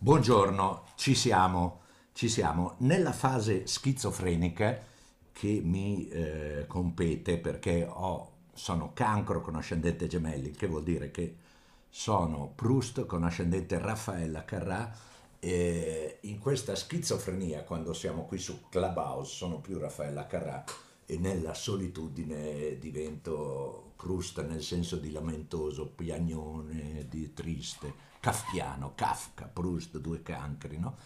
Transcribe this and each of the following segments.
Buongiorno, ci siamo, ci siamo. Nella fase schizofrenica che mi eh, compete perché ho, sono cancro con ascendente gemelli, che vuol dire che sono Proust con ascendente Raffaella Carrà e in questa schizofrenia quando siamo qui su Clubhouse sono più Raffaella Carrà e nella solitudine divento Proust nel senso di lamentoso, piagnone, di triste, kafkiano, Kafka, Proust, due cancri, no?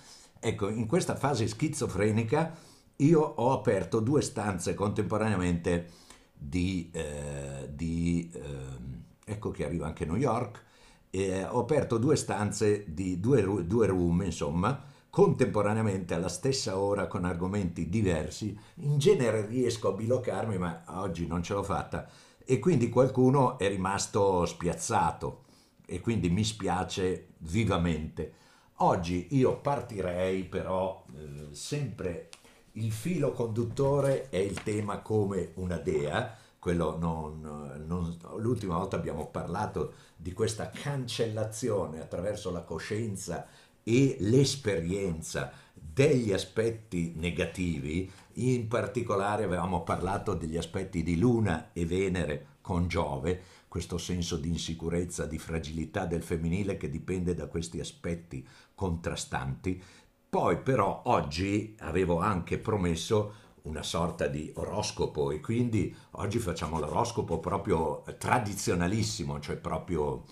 Ecco, in questa fase schizofrenica io ho aperto due stanze contemporaneamente di, eh, di eh, ecco che arriva anche New York, eh, ho aperto due stanze di due, due room, insomma, contemporaneamente alla stessa ora con argomenti diversi. In genere riesco a bilocarmi, ma oggi non ce l'ho fatta e quindi qualcuno è rimasto spiazzato e quindi mi spiace vivamente. Oggi io partirei però eh, sempre il filo conduttore è il tema come una dea, non, non, l'ultima volta abbiamo parlato di questa cancellazione attraverso la coscienza e l'esperienza degli aspetti negativi, in particolare avevamo parlato degli aspetti di Luna e Venere con Giove, questo senso di insicurezza, di fragilità del femminile che dipende da questi aspetti contrastanti. Poi però oggi avevo anche promesso una sorta di oroscopo e quindi oggi facciamo l'oroscopo proprio tradizionalissimo, cioè proprio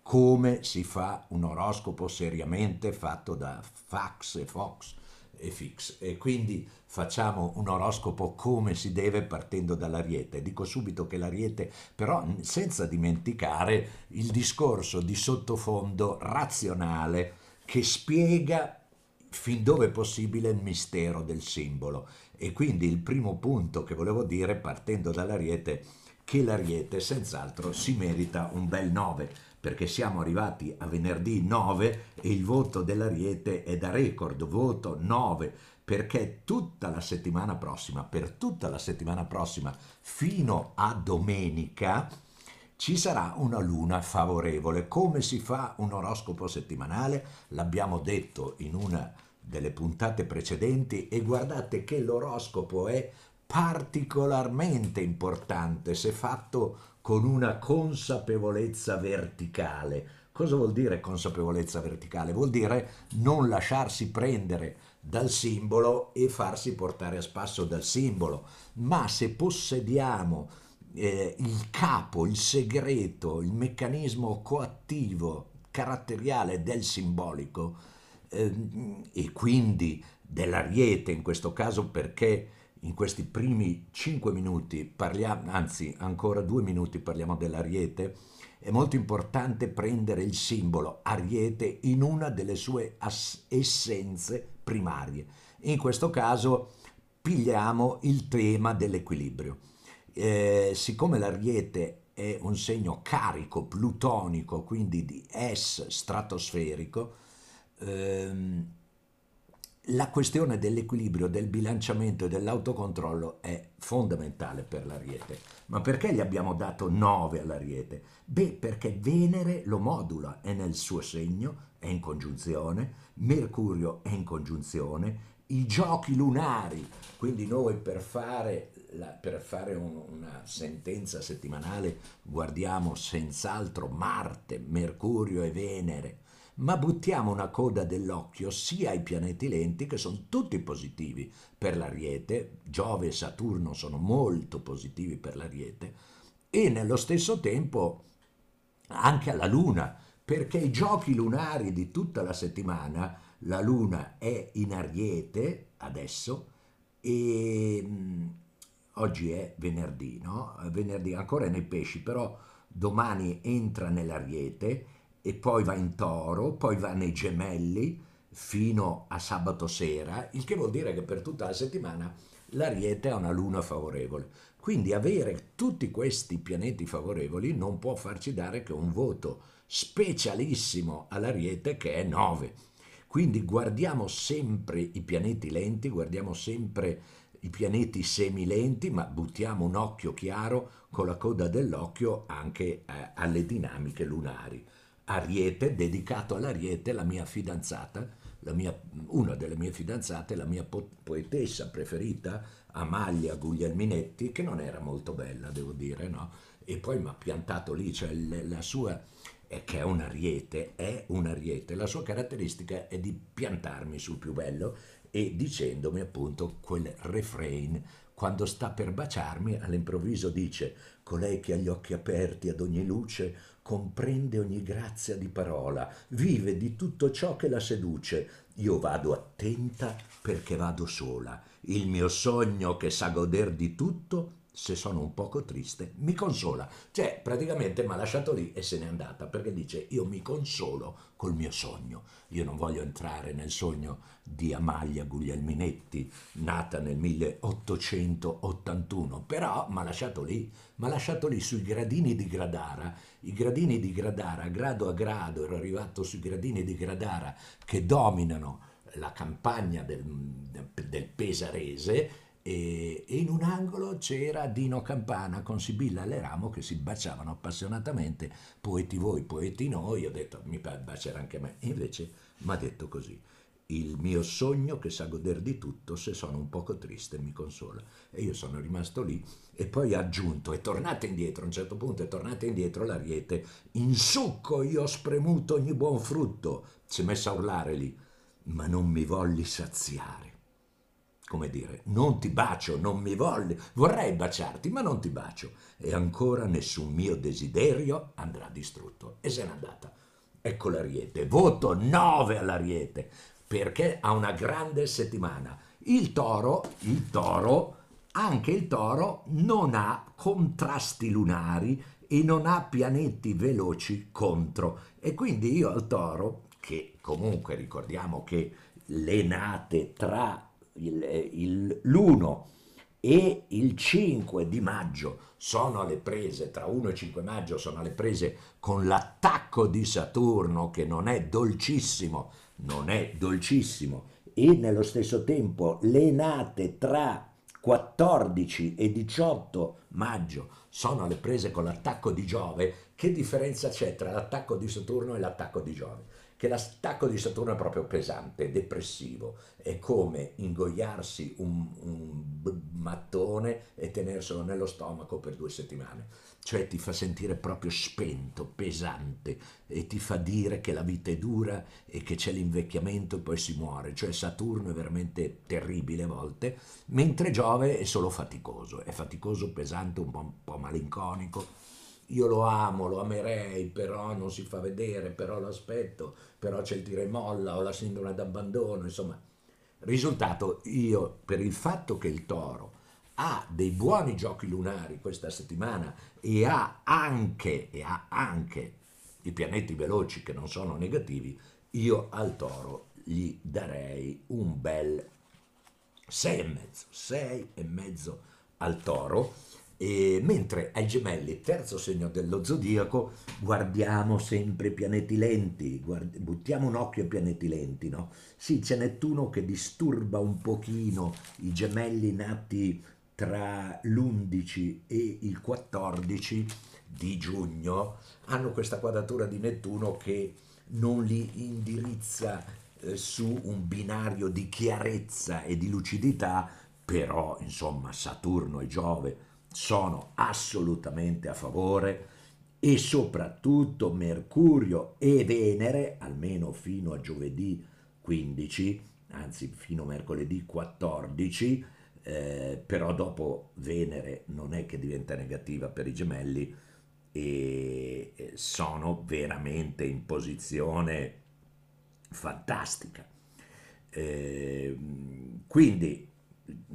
come si fa un oroscopo seriamente fatto da fax e fox e fix e quindi facciamo un oroscopo come si deve partendo dall'ariete. Dico subito che l'ariete però senza dimenticare il discorso di sottofondo razionale che spiega fin dove è possibile il mistero del simbolo. E quindi il primo punto che volevo dire partendo dall'ariete che l'ariete senz'altro si merita un bel 9 perché siamo arrivati a venerdì 9 e il voto dell'Ariete è da record, voto 9, perché tutta la settimana prossima, per tutta la settimana prossima fino a domenica, ci sarà una luna favorevole. Come si fa un oroscopo settimanale? L'abbiamo detto in una delle puntate precedenti e guardate che l'oroscopo è particolarmente importante se fatto con una consapevolezza verticale. Cosa vuol dire consapevolezza verticale? Vuol dire non lasciarsi prendere dal simbolo e farsi portare a spasso dal simbolo, ma se possediamo eh, il capo, il segreto, il meccanismo coattivo, caratteriale del simbolico eh, e quindi dell'ariete in questo caso perché in questi primi cinque minuti parliamo, anzi ancora due minuti parliamo dell'ariete, è molto importante prendere il simbolo ariete in una delle sue essenze primarie. In questo caso pigliamo il tema dell'equilibrio. Eh, siccome l'ariete è un segno carico, plutonico, quindi di S stratosferico, ehm, la questione dell'equilibrio, del bilanciamento e dell'autocontrollo è fondamentale per l'Ariete. Ma perché gli abbiamo dato 9 all'Ariete? Beh, perché Venere lo modula, è nel suo segno, è in congiunzione, Mercurio è in congiunzione, i giochi lunari, quindi noi per fare, la, per fare un, una sentenza settimanale guardiamo senz'altro Marte, Mercurio e Venere, ma buttiamo una coda dell'occhio sia ai pianeti lenti che sono tutti positivi per l'Ariete, Giove e Saturno sono molto positivi per l'Ariete, e nello stesso tempo anche alla Luna, perché i giochi lunari di tutta la settimana, la Luna è in Ariete adesso e mm, oggi è venerdì, no? Venerdì ancora è nei pesci, però domani entra nell'Ariete e poi va in toro, poi va nei gemelli fino a sabato sera, il che vuol dire che per tutta la settimana l'Ariete ha una luna favorevole. Quindi avere tutti questi pianeti favorevoli non può farci dare che un voto specialissimo all'Ariete che è 9. Quindi guardiamo sempre i pianeti lenti, guardiamo sempre i pianeti semilenti, ma buttiamo un occhio chiaro con la coda dell'occhio anche eh, alle dinamiche lunari. Ariete, dedicato all'Ariete, la mia fidanzata, la mia, una delle mie fidanzate, la mia po- poetessa preferita, Amalia Guglielminetti, che non era molto bella, devo dire, no? E poi mi ha piantato lì, cioè la sua che è un ariete, è un ariete. La sua caratteristica è di piantarmi sul più bello e dicendomi appunto quel refrain. Quando sta per baciarmi all'improvviso dice colei che ha gli occhi aperti ad ogni luce comprende ogni grazia di parola vive di tutto ciò che la seduce. Io vado attenta perché vado sola. Il mio sogno che sa goder di tutto se sono un poco triste, mi consola. Cioè, praticamente mi ha lasciato lì e se n'è andata perché dice io mi consolo col mio sogno. Io non voglio entrare nel sogno di Amalia Guglielminetti, nata nel 1881, però mi ha lasciato lì, mi ha lasciato lì sui gradini di Gradara. I gradini di Gradara, grado a grado, ero arrivato sui gradini di Gradara che dominano la campagna del, del Pesarese e, in un angolo c'era Dino Campana con Sibilla Leramo che si baciavano appassionatamente, poeti voi, poeti noi, ho detto mi bacerà anche me, e invece mi ha detto così, il mio sogno che sa goder di tutto, se sono un poco triste mi consola. E io sono rimasto lì e poi ha aggiunto, è tornata indietro, a un certo punto è tornata indietro l'ariete, in succo io ho spremuto ogni buon frutto, si è messa a urlare lì, ma non mi volli saziare come dire, non ti bacio, non mi voglio, vorrei baciarti, ma non ti bacio. E ancora nessun mio desiderio andrà distrutto. E se n'è andata. Ecco l'Ariete, voto 9 all'Ariete, perché ha una grande settimana. Il toro, il toro, anche il toro non ha contrasti lunari e non ha pianeti veloci contro. E quindi io al toro, che comunque ricordiamo che le nate tra l'1 e il 5 di maggio sono alle prese, tra 1 e 5 maggio sono alle prese con l'attacco di Saturno che non è dolcissimo, non è dolcissimo, e nello stesso tempo le nate tra 14 e 18 maggio sono alle prese con l'attacco di Giove, che differenza c'è tra l'attacco di Saturno e l'attacco di Giove? Che l'attacco di Saturno è proprio pesante, depressivo, è come ingoiarsi un, un mattone e tenerselo nello stomaco per due settimane, cioè ti fa sentire proprio spento, pesante e ti fa dire che la vita è dura e che c'è l'invecchiamento e poi si muore, cioè Saturno è veramente terribile a volte, mentre Giove è solo faticoso, è faticoso, pesante, un po', un po malinconico io lo amo, lo amerei, però non si fa vedere, però lo aspetto, però c'è il tira e molla o la sindrome d'abbandono, insomma. Risultato, io per il fatto che il toro ha dei buoni giochi lunari questa settimana e ha anche, e ha anche i pianeti veloci che non sono negativi, io al toro gli darei un bel 6 e mezzo, 6 e mezzo al toro e mentre ai gemelli, terzo segno dello zodiaco, guardiamo sempre i pianeti lenti, guardi, buttiamo un occhio ai pianeti lenti, no? Sì, c'è Nettuno che disturba un pochino i gemelli nati tra l'11 e il 14 di giugno, hanno questa quadratura di Nettuno che non li indirizza eh, su un binario di chiarezza e di lucidità, però insomma Saturno e Giove sono assolutamente a favore e soprattutto Mercurio e Venere, almeno fino a giovedì 15, anzi fino a mercoledì 14, eh, però dopo Venere non è che diventa negativa per i gemelli e sono veramente in posizione fantastica. Eh, quindi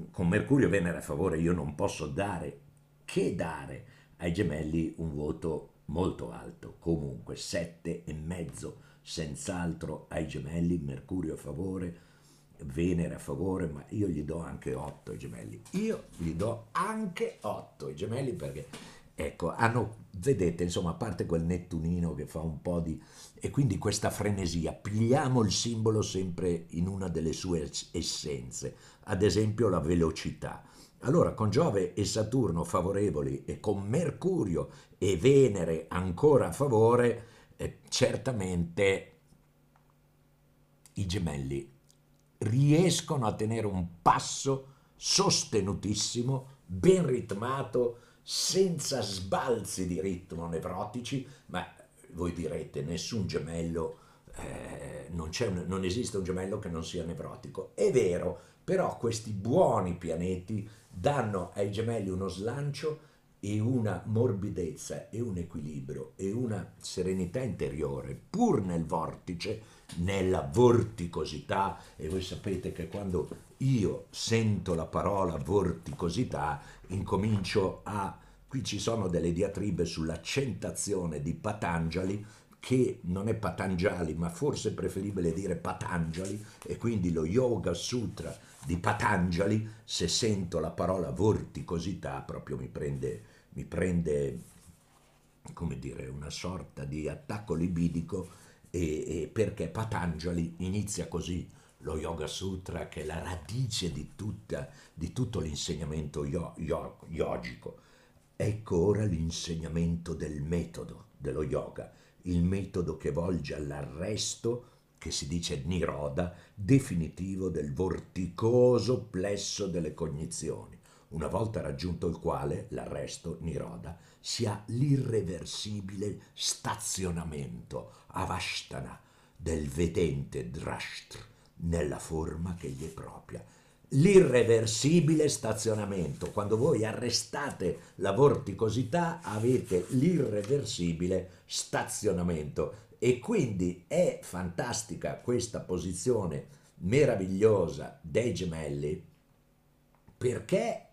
con Mercurio e Venere a favore io non posso dare che dare ai gemelli un voto molto alto, comunque sette e mezzo senz'altro ai gemelli, Mercurio a favore, Venere a favore, ma io gli do anche 8 ai gemelli. Io gli do anche 8 ai gemelli perché, ecco, hanno, vedete, insomma, a parte quel nettunino che fa un po' di... e quindi questa frenesia, pigliamo il simbolo sempre in una delle sue essenze, ad esempio la velocità. Allora con Giove e Saturno favorevoli e con Mercurio e Venere ancora a favore, eh, certamente i gemelli riescono a tenere un passo sostenutissimo, ben ritmato, senza sbalzi di ritmo nevrotici, ma voi direte nessun gemello, eh, non, un, non esiste un gemello che non sia nevrotico. È vero, però questi buoni pianeti danno ai gemelli uno slancio e una morbidezza e un equilibrio e una serenità interiore, pur nel vortice, nella vorticosità, e voi sapete che quando io sento la parola vorticosità, incomincio a... Qui ci sono delle diatribe sull'accentazione di Patanjali, che non è Patanjali, ma forse è preferibile dire Patanjali, e quindi lo Yoga Sutra di Patanjali, se sento la parola vorticosità, proprio mi prende, mi prende come dire, una sorta di attacco libidico, e, e perché Patanjali inizia così lo Yoga Sutra, che è la radice di, tutta, di tutto l'insegnamento yo, yo, yogico. Ecco ora l'insegnamento del metodo dello yoga, il metodo che volge all'arresto che si dice Niroda, definitivo del vorticoso plesso delle cognizioni, una volta raggiunto il quale l'arresto Niroda si ha l'irreversibile stazionamento, avashtana, del vedente drashtr nella forma che gli è propria. L'irreversibile stazionamento, quando voi arrestate la vorticosità avete l'irreversibile stazionamento e quindi è fantastica questa posizione meravigliosa dei gemelli perché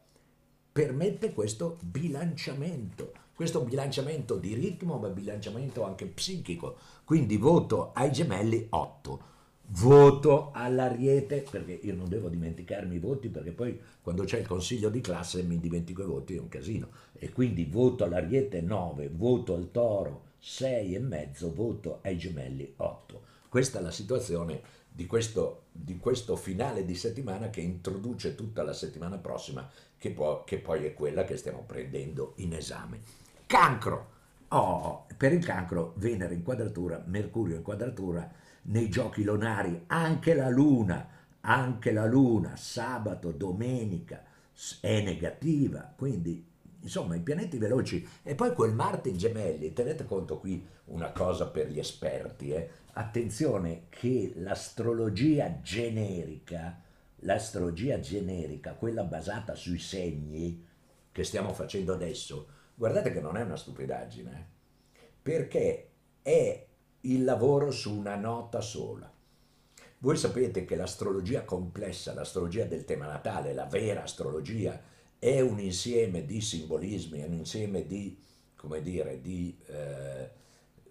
permette questo bilanciamento, questo bilanciamento di ritmo ma bilanciamento anche psichico. Quindi voto ai gemelli 8, voto all'ariete, perché io non devo dimenticarmi i voti perché poi quando c'è il consiglio di classe mi dimentico i voti, è un casino. E quindi voto all'ariete 9, voto al toro 6 e mezzo, voto ai gemelli 8. Questa è la situazione di questo, di questo finale di settimana che introduce tutta la settimana prossima, che, può, che poi è quella che stiamo prendendo in esame. Cancro! Oh, per il cancro Venere in quadratura, Mercurio in quadratura, nei giochi lunari anche la Luna, anche la Luna, sabato, domenica, è negativa, quindi insomma i pianeti veloci e poi quel Marte in gemelli, tenete conto qui una cosa per gli esperti, eh? attenzione che l'astrologia generica, l'astrologia generica, quella basata sui segni che stiamo facendo adesso, guardate che non è una stupidaggine, eh? perché è il lavoro su una nota sola. Voi sapete che l'astrologia complessa, l'astrologia del tema natale, la vera astrologia, è un insieme di simbolismi, è un insieme di, come dire, di eh,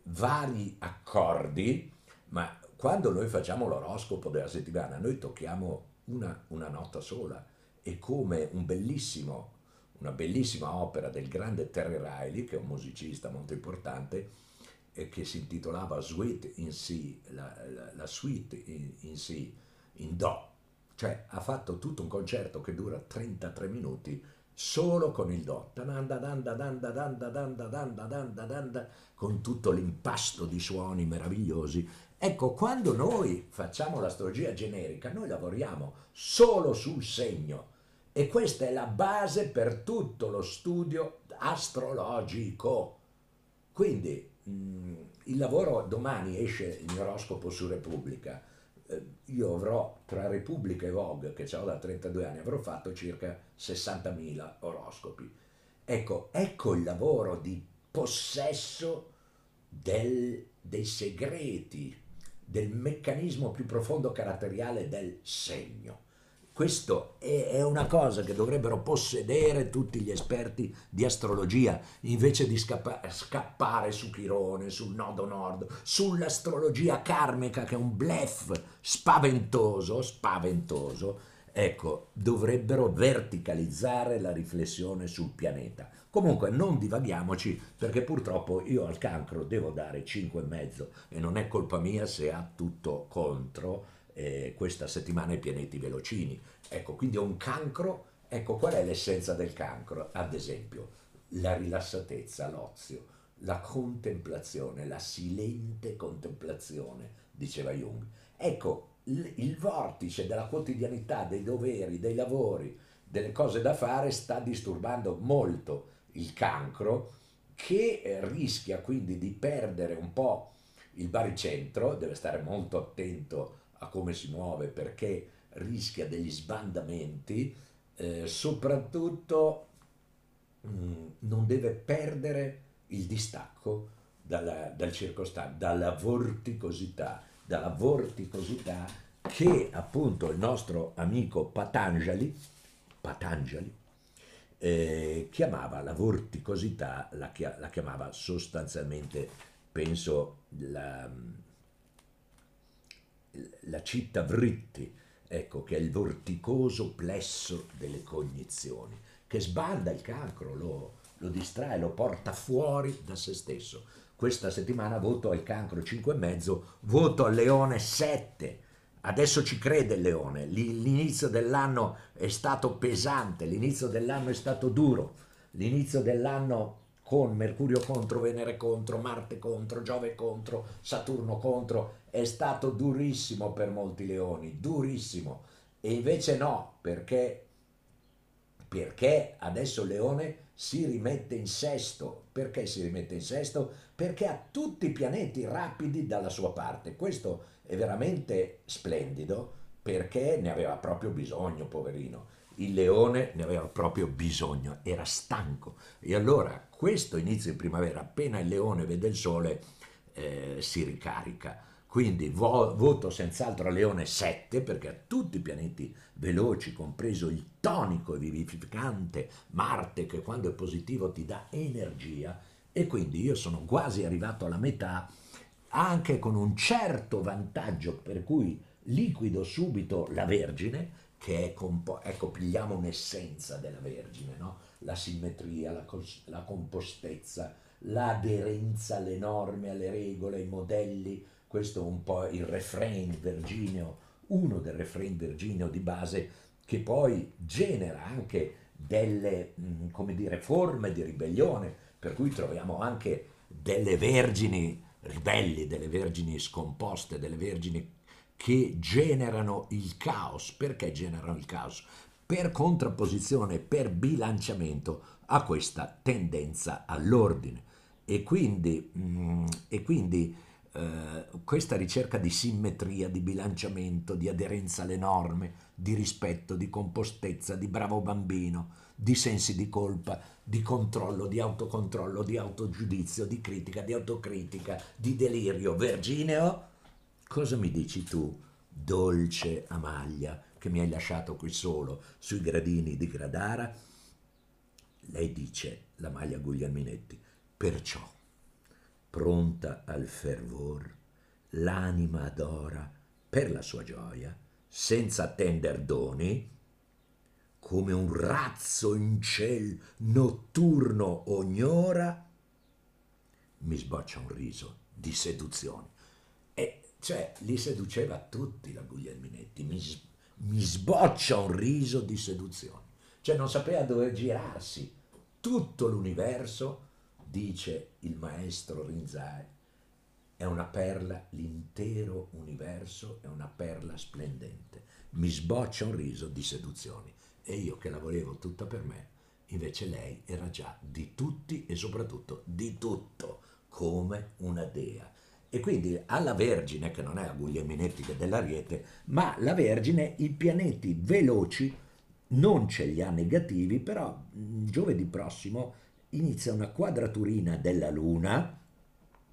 vari accordi, ma quando noi facciamo l'oroscopo della settimana, noi tocchiamo una, una nota sola. E come un bellissimo, una bellissima opera del grande Terry Riley, che è un musicista molto importante, che si intitolava Suite in Si, la, la, la suite in, in Si, in Do, cioè ha fatto tutto un concerto che dura 33 minuti solo con il do, con tutto l'impasto di suoni meravigliosi. Ecco, quando noi facciamo l'astrologia generica, noi lavoriamo solo sul segno e questa è la base per tutto lo studio astrologico. Quindi mh, il lavoro domani esce il mio oroscopo su Repubblica io avrò tra Repubblica e Vogue, che ho da 32 anni, avrò fatto circa 60.000 oroscopi. Ecco, ecco il lavoro di possesso del, dei segreti, del meccanismo più profondo caratteriale del segno. Questo è una cosa che dovrebbero possedere tutti gli esperti di astrologia, invece di scappa- scappare su Chirone, sul nodo nord, sull'astrologia karmica che è un blef spaventoso, spaventoso. Ecco, dovrebbero verticalizzare la riflessione sul pianeta. Comunque non divaghiamoci perché purtroppo io al cancro devo dare 5,5 e non è colpa mia se ha tutto contro eh, questa settimana i pianeti velocini. Ecco, quindi è un cancro, ecco qual è l'essenza del cancro? Ad esempio, la rilassatezza, l'ozio, la contemplazione, la silente contemplazione, diceva Jung. Ecco, il vortice della quotidianità, dei doveri, dei lavori, delle cose da fare sta disturbando molto il cancro che eh, rischia quindi di perdere un po' il baricentro, deve stare molto attento a come si muove perché rischia degli sbandamenti, eh, soprattutto mh, mm, non deve perdere il distacco dalla, dal circostante, dalla vorticosità, dalla vorticosità che appunto il nostro amico Patanjali, Patanjali eh, chiamava la vorticosità, la, la, chiamava sostanzialmente, penso, la, la citta vritti, ecco, che è il vorticoso plesso delle cognizioni, che sbanda il cancro, lo, lo distrae, lo porta fuori da se stesso. Questa settimana voto al cancro 5,5, voto al leone 7. Adesso ci crede il leone, l'inizio dell'anno è stato pesante, l'inizio dell'anno è stato duro, l'inizio dell'anno con Mercurio contro, Venere contro, Marte contro, Giove contro, Saturno contro, è stato durissimo per molti leoni, durissimo. E invece no, perché, perché adesso leone si rimette in sesto. Perché si rimette in sesto? Perché ha tutti i pianeti rapidi dalla sua parte. Questo è veramente splendido perché ne aveva proprio bisogno, poverino. Il leone ne aveva proprio bisogno, era stanco. E allora questo inizio di primavera, appena il leone vede il sole, eh, si ricarica quindi vo- voto senz'altro a Leone 7 perché ha tutti i pianeti veloci, compreso il tonico e vivificante Marte che quando è positivo ti dà energia e quindi io sono quasi arrivato alla metà anche con un certo vantaggio per cui liquido subito la Vergine che è compo- ecco pigliamo un'essenza della Vergine, no? la simmetria, la, cos- la compostezza, l'aderenza alle norme, alle regole, ai modelli, questo è un po' il refrain virgineo, uno del refrain virgineo di base che poi genera anche delle, mm, dire, forme di ribellione, per cui troviamo anche delle vergini ribelli, delle vergini scomposte, delle vergini che generano il caos. Perché generano il caos? Per contrapposizione, per bilanciamento a questa tendenza all'ordine. E quindi, mm, e quindi eh, questa ricerca di simmetria, di bilanciamento, di aderenza alle norme, di rispetto, di compostezza, di bravo bambino, di sensi di colpa, di controllo, di autocontrollo, di autogiudizio, di critica, di autocritica, di delirio. Virgineo, cosa mi dici tu, dolce Amalia, che mi hai lasciato qui solo sui gradini di Gradara? Lei dice, la Maglia Guglielminetti, perciò pronta al fervor, l'anima adora per la sua gioia, senza attender doni, come un razzo in ciel notturno ogni ora, mi sboccia un riso di seduzione. E cioè li seduceva tutti la Guglielminetti, mi, mi sboccia un riso di seduzione. Cioè non sapeva dove girarsi. Tutto l'universo dice il maestro Rinzai, è una perla, l'intero universo è una perla splendente. Mi sboccia un riso di seduzioni e io che la volevo tutta per me, invece lei era già di tutti e soprattutto di tutto, come una dea. E quindi alla Vergine, che non è a Guglielminetti dell'Ariete, ma la Vergine, i pianeti veloci non ce li ha negativi, però giovedì prossimo inizia una quadraturina della Luna,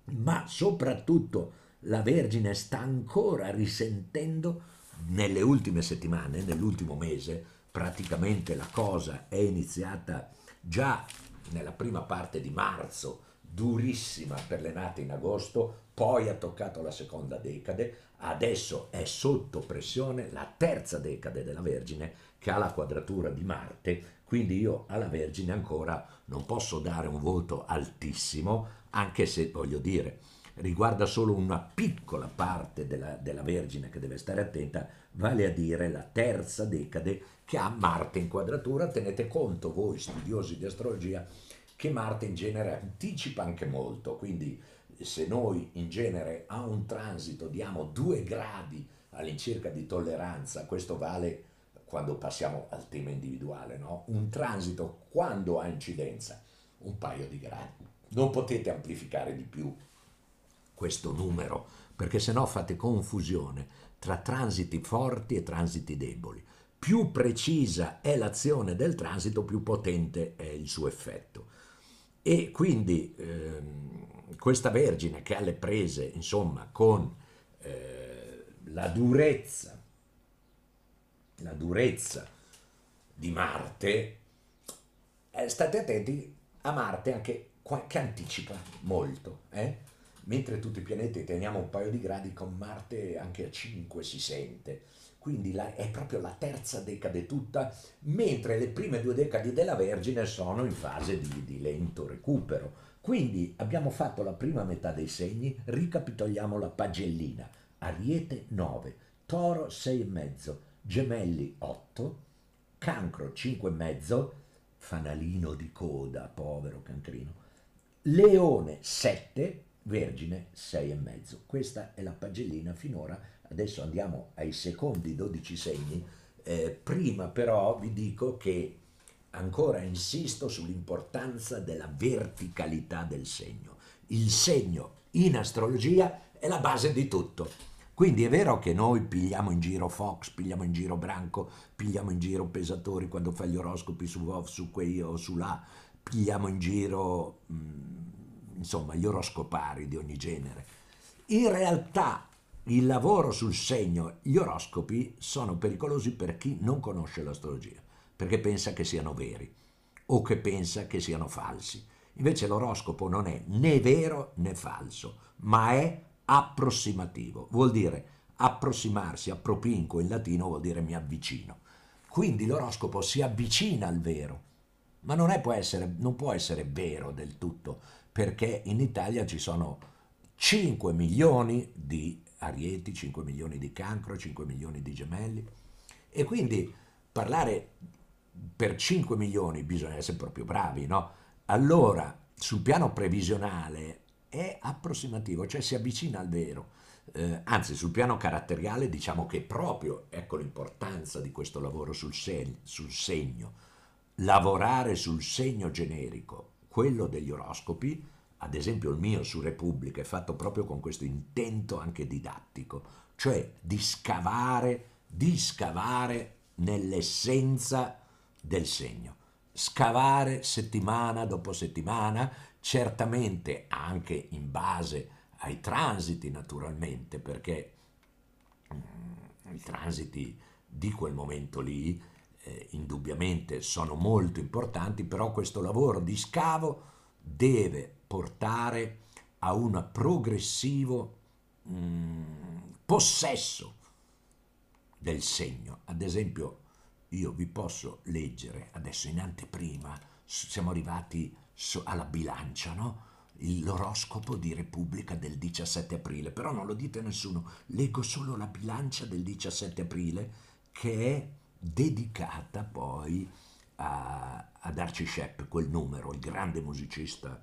ma soprattutto la Vergine sta ancora risentendo nelle ultime settimane, nell'ultimo mese, praticamente la cosa è iniziata già nella prima parte di marzo, durissima per le nate in agosto, poi ha toccato la seconda decade, adesso è sotto pressione la terza decade della Vergine che ha la quadratura di Marte, quindi io alla Vergine ancora non posso dare un voto altissimo, anche se voglio dire, riguarda solo una piccola parte della, della, Vergine che deve stare attenta, vale a dire la terza decade che ha Marte in quadratura. Tenete conto voi, studiosi di astrologia, che Marte in genere anticipa anche molto, quindi se noi in genere a un transito diamo due gradi all'incirca di tolleranza, questo vale quando passiamo al tema individuale, no? un transito quando ha incidenza, un paio di gradi. Non potete amplificare di più questo numero, perché sennò fate confusione tra transiti forti e transiti deboli. Più precisa è l'azione del transito, più potente è il suo effetto. E quindi ehm, questa Vergine che ha le prese, insomma, con eh, la durezza, la durezza di Marte, eh, state attenti a Marte anche che anticipa molto, eh? mentre tutti i pianeti teniamo un paio di gradi, con Marte anche a 5 si sente. Quindi la, è proprio la terza decade tutta, mentre le prime due decadi della Vergine sono in fase di, di lento recupero. Quindi abbiamo fatto la prima metà dei segni, ricapitoliamo la pagellina. Ariete 9, Toro 6,5, Gemelli 8, Cancro 5,5, fanalino di coda, povero cancrino, Leone 7, Vergine 6,5. Questa è la pagellina finora, adesso andiamo ai secondi 12 segni. Eh, prima però vi dico che ancora insisto sull'importanza della verticalità del segno. Il segno in astrologia è la base di tutto. Quindi è vero che noi pigliamo in giro Fox, pigliamo in giro Branco, pigliamo in giro Pesatori quando fa gli oroscopi su su quei o su là, pigliamo in giro mh, mm, insomma gli oroscopari di ogni genere. In realtà il lavoro sul segno, gli oroscopi sono pericolosi per chi non conosce l'astrologia, perché pensa che siano veri o che pensa che siano falsi. Invece l'oroscopo non è né vero né falso, ma è approssimativo. Vuol dire approssimarsi, appropinco in latino vuol dire mi avvicino. Quindi l'oroscopo si avvicina al vero, ma non, può essere, non può essere vero del tutto, perché in Italia ci sono 5 milioni di arieti, 5 milioni di cancro, 5 milioni di gemelli e quindi parlare per 5 milioni bisogna essere proprio bravi, no? Allora, sul piano previsionale è approssimativo, cioè si avvicina al vero. Eh, anzi, sul piano caratteriale diciamo che proprio, ecco l'importanza di questo lavoro sul, se- sul segno, lavorare sul segno generico, quello degli oroscopi, ad esempio il mio su Repubblica è fatto proprio con questo intento anche didattico, cioè di scavare, di scavare nell'essenza del segno, scavare settimana dopo settimana, certamente anche in base ai transiti naturalmente, perché mm, i transiti di quel momento lì eh, indubbiamente sono molto importanti, però questo lavoro di scavo deve portare a un progressivo mh, mm, possesso del segno. Ad esempio, io vi posso leggere adesso in anteprima, siamo arrivati alla bilancia, no? l'oroscopo di Repubblica del 17 aprile, però non lo dite a nessuno, leggo solo la bilancia del 17 aprile che è dedicata poi a, ad Archie Shepp, quel numero, il grande musicista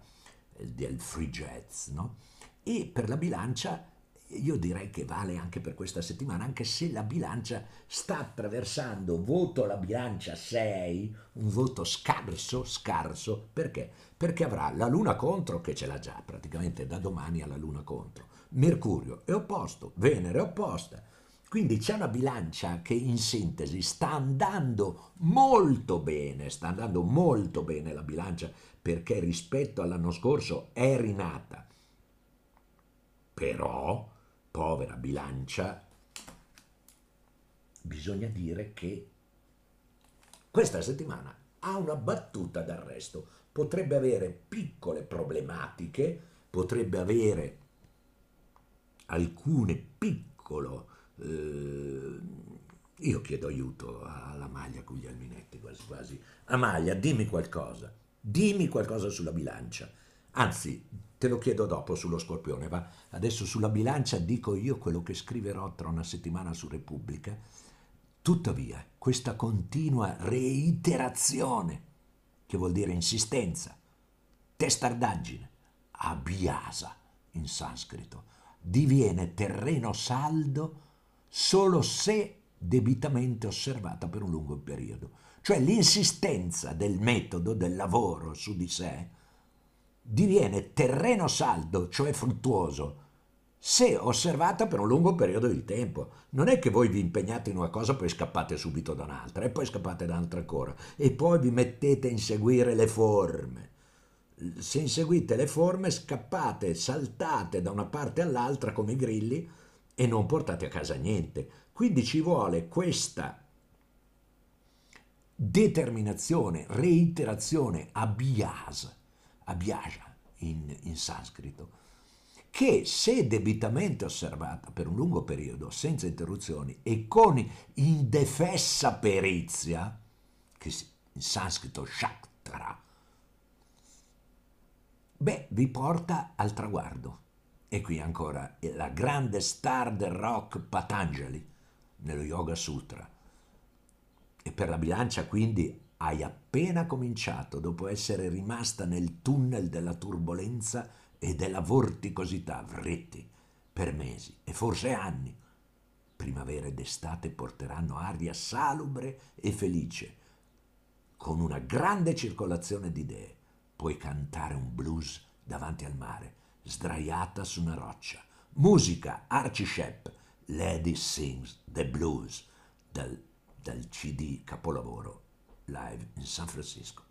eh, del free jazz, no? E per la bilancia io direi che vale anche per questa settimana, anche se la bilancia sta attraversando voto la bilancia 6, un voto scarso, scarso, perché? Perché avrà la luna contro, che ce l'ha già praticamente da domani alla luna contro, Mercurio è opposto, Venere è opposta, quindi c'è una bilancia che in sintesi sta andando molto bene, sta andando molto bene la bilancia perché rispetto all'anno scorso è rinata. Però, povera bilancia, bisogna dire che questa settimana ha una battuta d'arresto, potrebbe avere piccole problematiche, potrebbe avere alcune piccole eh, io chiedo aiuto alla Maglia Guglielminetti quasi quasi. Amaglia, dimmi qualcosa, dimmi qualcosa sulla bilancia. Anzi, te lo chiedo dopo sullo scorpione, va? Adesso sulla bilancia dico io quello che scriverò tra una settimana su Repubblica. Tuttavia, questa continua reiterazione, che vuol dire insistenza, testardaggine, abhyasa in sanscrito, diviene terreno saldo solo se debitamente osservata per un lungo periodo. Cioè l'insistenza del metodo, del lavoro su di sé, diviene terreno saldo, cioè fruttuoso, se osservata per un lungo periodo di tempo. Non è che voi vi impegnate in una cosa poi scappate subito da un'altra, e poi scappate da un'altra ancora, e poi vi mettete a inseguire le forme. Se inseguite le forme, scappate, saltate da una parte all'altra come i grilli e non portate a casa niente. Quindi ci vuole questa determinazione, reiterazione, abhyasa, abhyasa in, in sanscrito, che se debitamente osservata per un lungo periodo, senza interruzioni e con indefessa perizia, che in sanscrito shaktara, beh, vi porta al traguardo. E qui ancora la grande star del rock Patanjali, nello Yoga Sutra. E per la bilancia quindi hai appena cominciato dopo essere rimasta nel tunnel della turbolenza e della vorticosità, vritti, per mesi e forse anni. Primavera ed estate porteranno aria salubre e felice, con una grande circolazione di idee. Puoi cantare un blues davanti al mare, sdraiata su una roccia. Musica, Archie Shepp, Lady Sings the Blues dal, dal CD capolavoro live in San Francisco.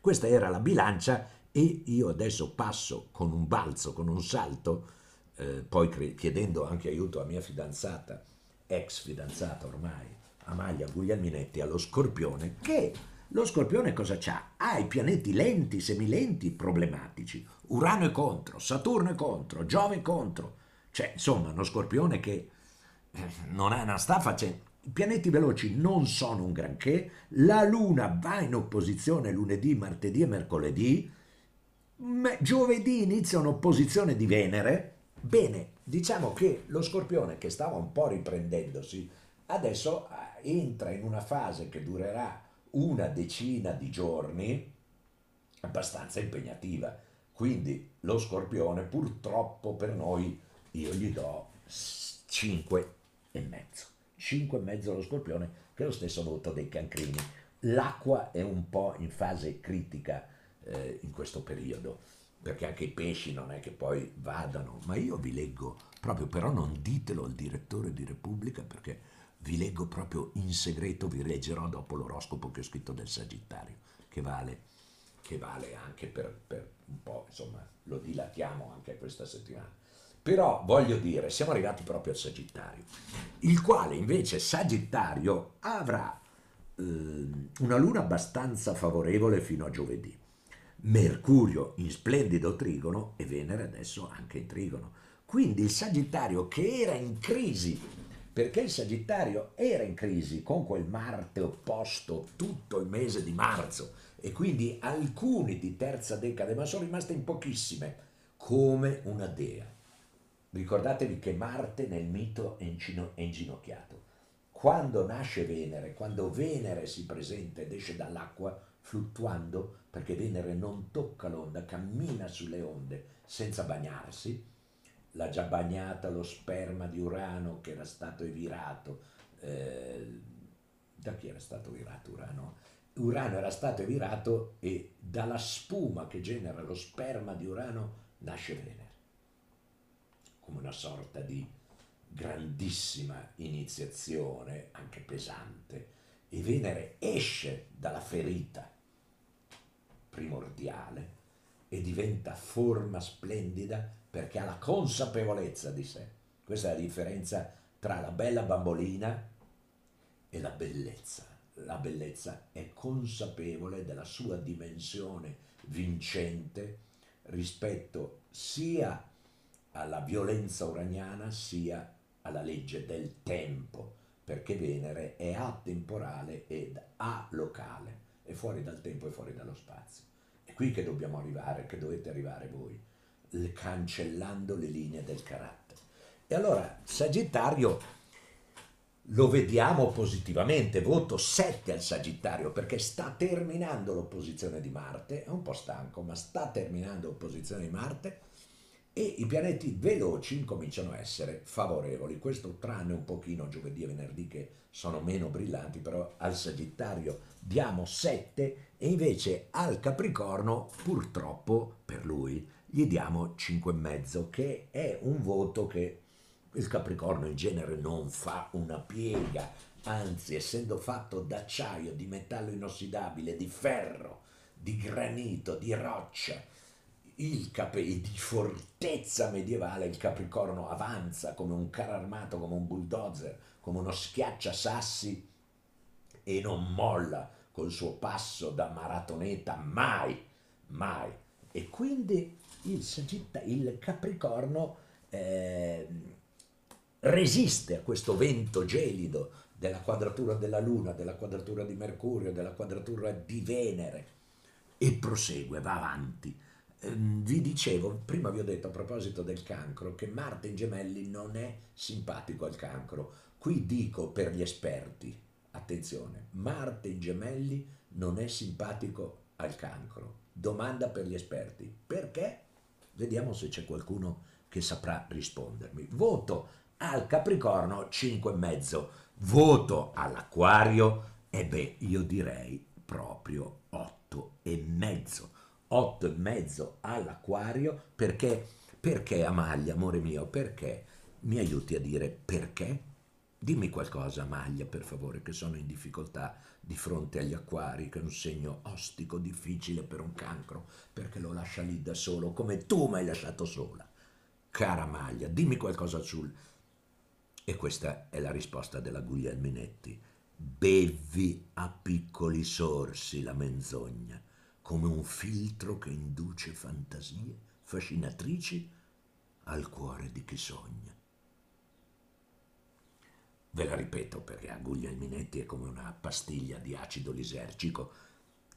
Questa era la bilancia e io adesso passo con un balzo, con un salto, eh, poi chiedendo anche aiuto a mia fidanzata, ex fidanzata ormai, Amalia Guglielminetti, allo Scorpione, che lo Scorpione cosa c'ha? Ha i pianeti lenti, semilenti, problematici. Urano è contro, Saturno è contro, Giove è contro. Cioè, insomma, uno Scorpione che non, è, non sta facendo... I pianeti veloci non sono un granché, la Luna va in opposizione lunedì, martedì e mercoledì, giovedì inizia un'opposizione di Venere, bene, diciamo che lo Scorpione che stava un po' riprendendosi, adesso eh, entra in una fase che durerà una decina di giorni, abbastanza impegnativa. Quindi lo Scorpione purtroppo per noi, io gli do 5 e mezzo. 5 e mezzo allo scorpione, che è lo stesso voto dei cancrini. L'acqua è un po' in fase critica eh, in questo periodo, perché anche i pesci non è che poi vadano, ma io vi leggo proprio, però non ditelo al direttore di Repubblica perché vi leggo proprio in segreto, vi leggerò dopo l'oroscopo che ho scritto del Sagittario, che vale, che vale anche per, per un po', insomma, lo dilatiamo anche questa settimana. Però voglio dire, siamo arrivati proprio al Sagittario, il quale invece Sagittario avrà eh, una luna abbastanza favorevole fino a giovedì. Mercurio in splendido trigono e Venere adesso anche in trigono. Quindi il Sagittario che era in crisi, perché il Sagittario era in crisi con quel Marte opposto tutto il mese di marzo e quindi alcuni di terza decade, ma sono rimaste in pochissime, come una dea Ricordatevi che Marte nel mito è, inginocchiato. Quando nasce Venere, quando Venere si presenta ed esce dall'acqua fluttuando, perché Venere non tocca l'onda, cammina sulle onde senza bagnarsi, l'ha già bagnata lo sperma di Urano che era stato evirato. Eh, da chi era stato evirato Urano? Urano era stato evirato e dalla spuma che genera lo sperma di Urano nasce Venere come una sorta di grandissima iniziazione, anche pesante, e Venere esce dalla ferita primordiale e diventa forma splendida perché ha la consapevolezza di sé. Questa è la differenza tra la bella bambolina e la bellezza. La bellezza è consapevole della sua dimensione vincente rispetto sia alla violenza uraniana sia alla legge del tempo, perché Venere è atemporale ed alocale, è fuori dal tempo e fuori dallo spazio. È qui che dobbiamo arrivare, che dovete arrivare voi, cancellando le linee del carattere. E allora Sagittario lo vediamo positivamente, voto 7 al Sagittario perché sta terminando l'opposizione di Marte, è un po' stanco, ma sta terminando l'opposizione di Marte e i pianeti veloci incominciano a essere favorevoli. Questo tranne un pochino giovedì e venerdì che sono meno brillanti, però al Sagittario diamo 7 e invece al Capricorno purtroppo per lui gli diamo 5,5 che è un voto che il Capricorno in genere non fa una piega, anzi essendo fatto d'acciaio, di metallo inossidabile, di ferro, di granito, di roccia, il cape- di fortezza medievale, il Capricorno avanza come un carro armato, come un bulldozer, come uno schiacciasassi e non molla col suo passo da maratoneta mai, mai. E quindi il, il Capricorno eh, resiste a questo vento gelido della quadratura della Luna, della quadratura di Mercurio, della quadratura di Venere e prosegue, va avanti. Ehm, vi dicevo, prima vi ho detto a proposito del cancro, che Marte in gemelli non è simpatico al cancro. Qui dico per gli esperti, attenzione, Marte in gemelli non è simpatico al cancro. Domanda per gli esperti, perché? Vediamo se c'è qualcuno che saprà rispondermi. Voto al Capricorno 5,5, voto all'Aquario e beh, io direi proprio 8,5. 8,5 all'Aquario perché perché Amaglia, amore mio, perché mi aiuti a dire perché? Dimmi qualcosa, Amaglia, per favore, che sono in difficoltà di fronte agli acquari, che è un segno ostico, difficile per un cancro, perché lo lascia lì da solo, come tu mi hai lasciato sola. Cara Amaglia, dimmi qualcosa sul, e questa è la risposta della Guglielminetti. Bevi a piccoli sorsi la menzogna, come un filtro che induce fantasie fascinatrici al cuore di chi sogna. Ve la ripeto perché a Guglielminetti è come una pastiglia di acido lisergico.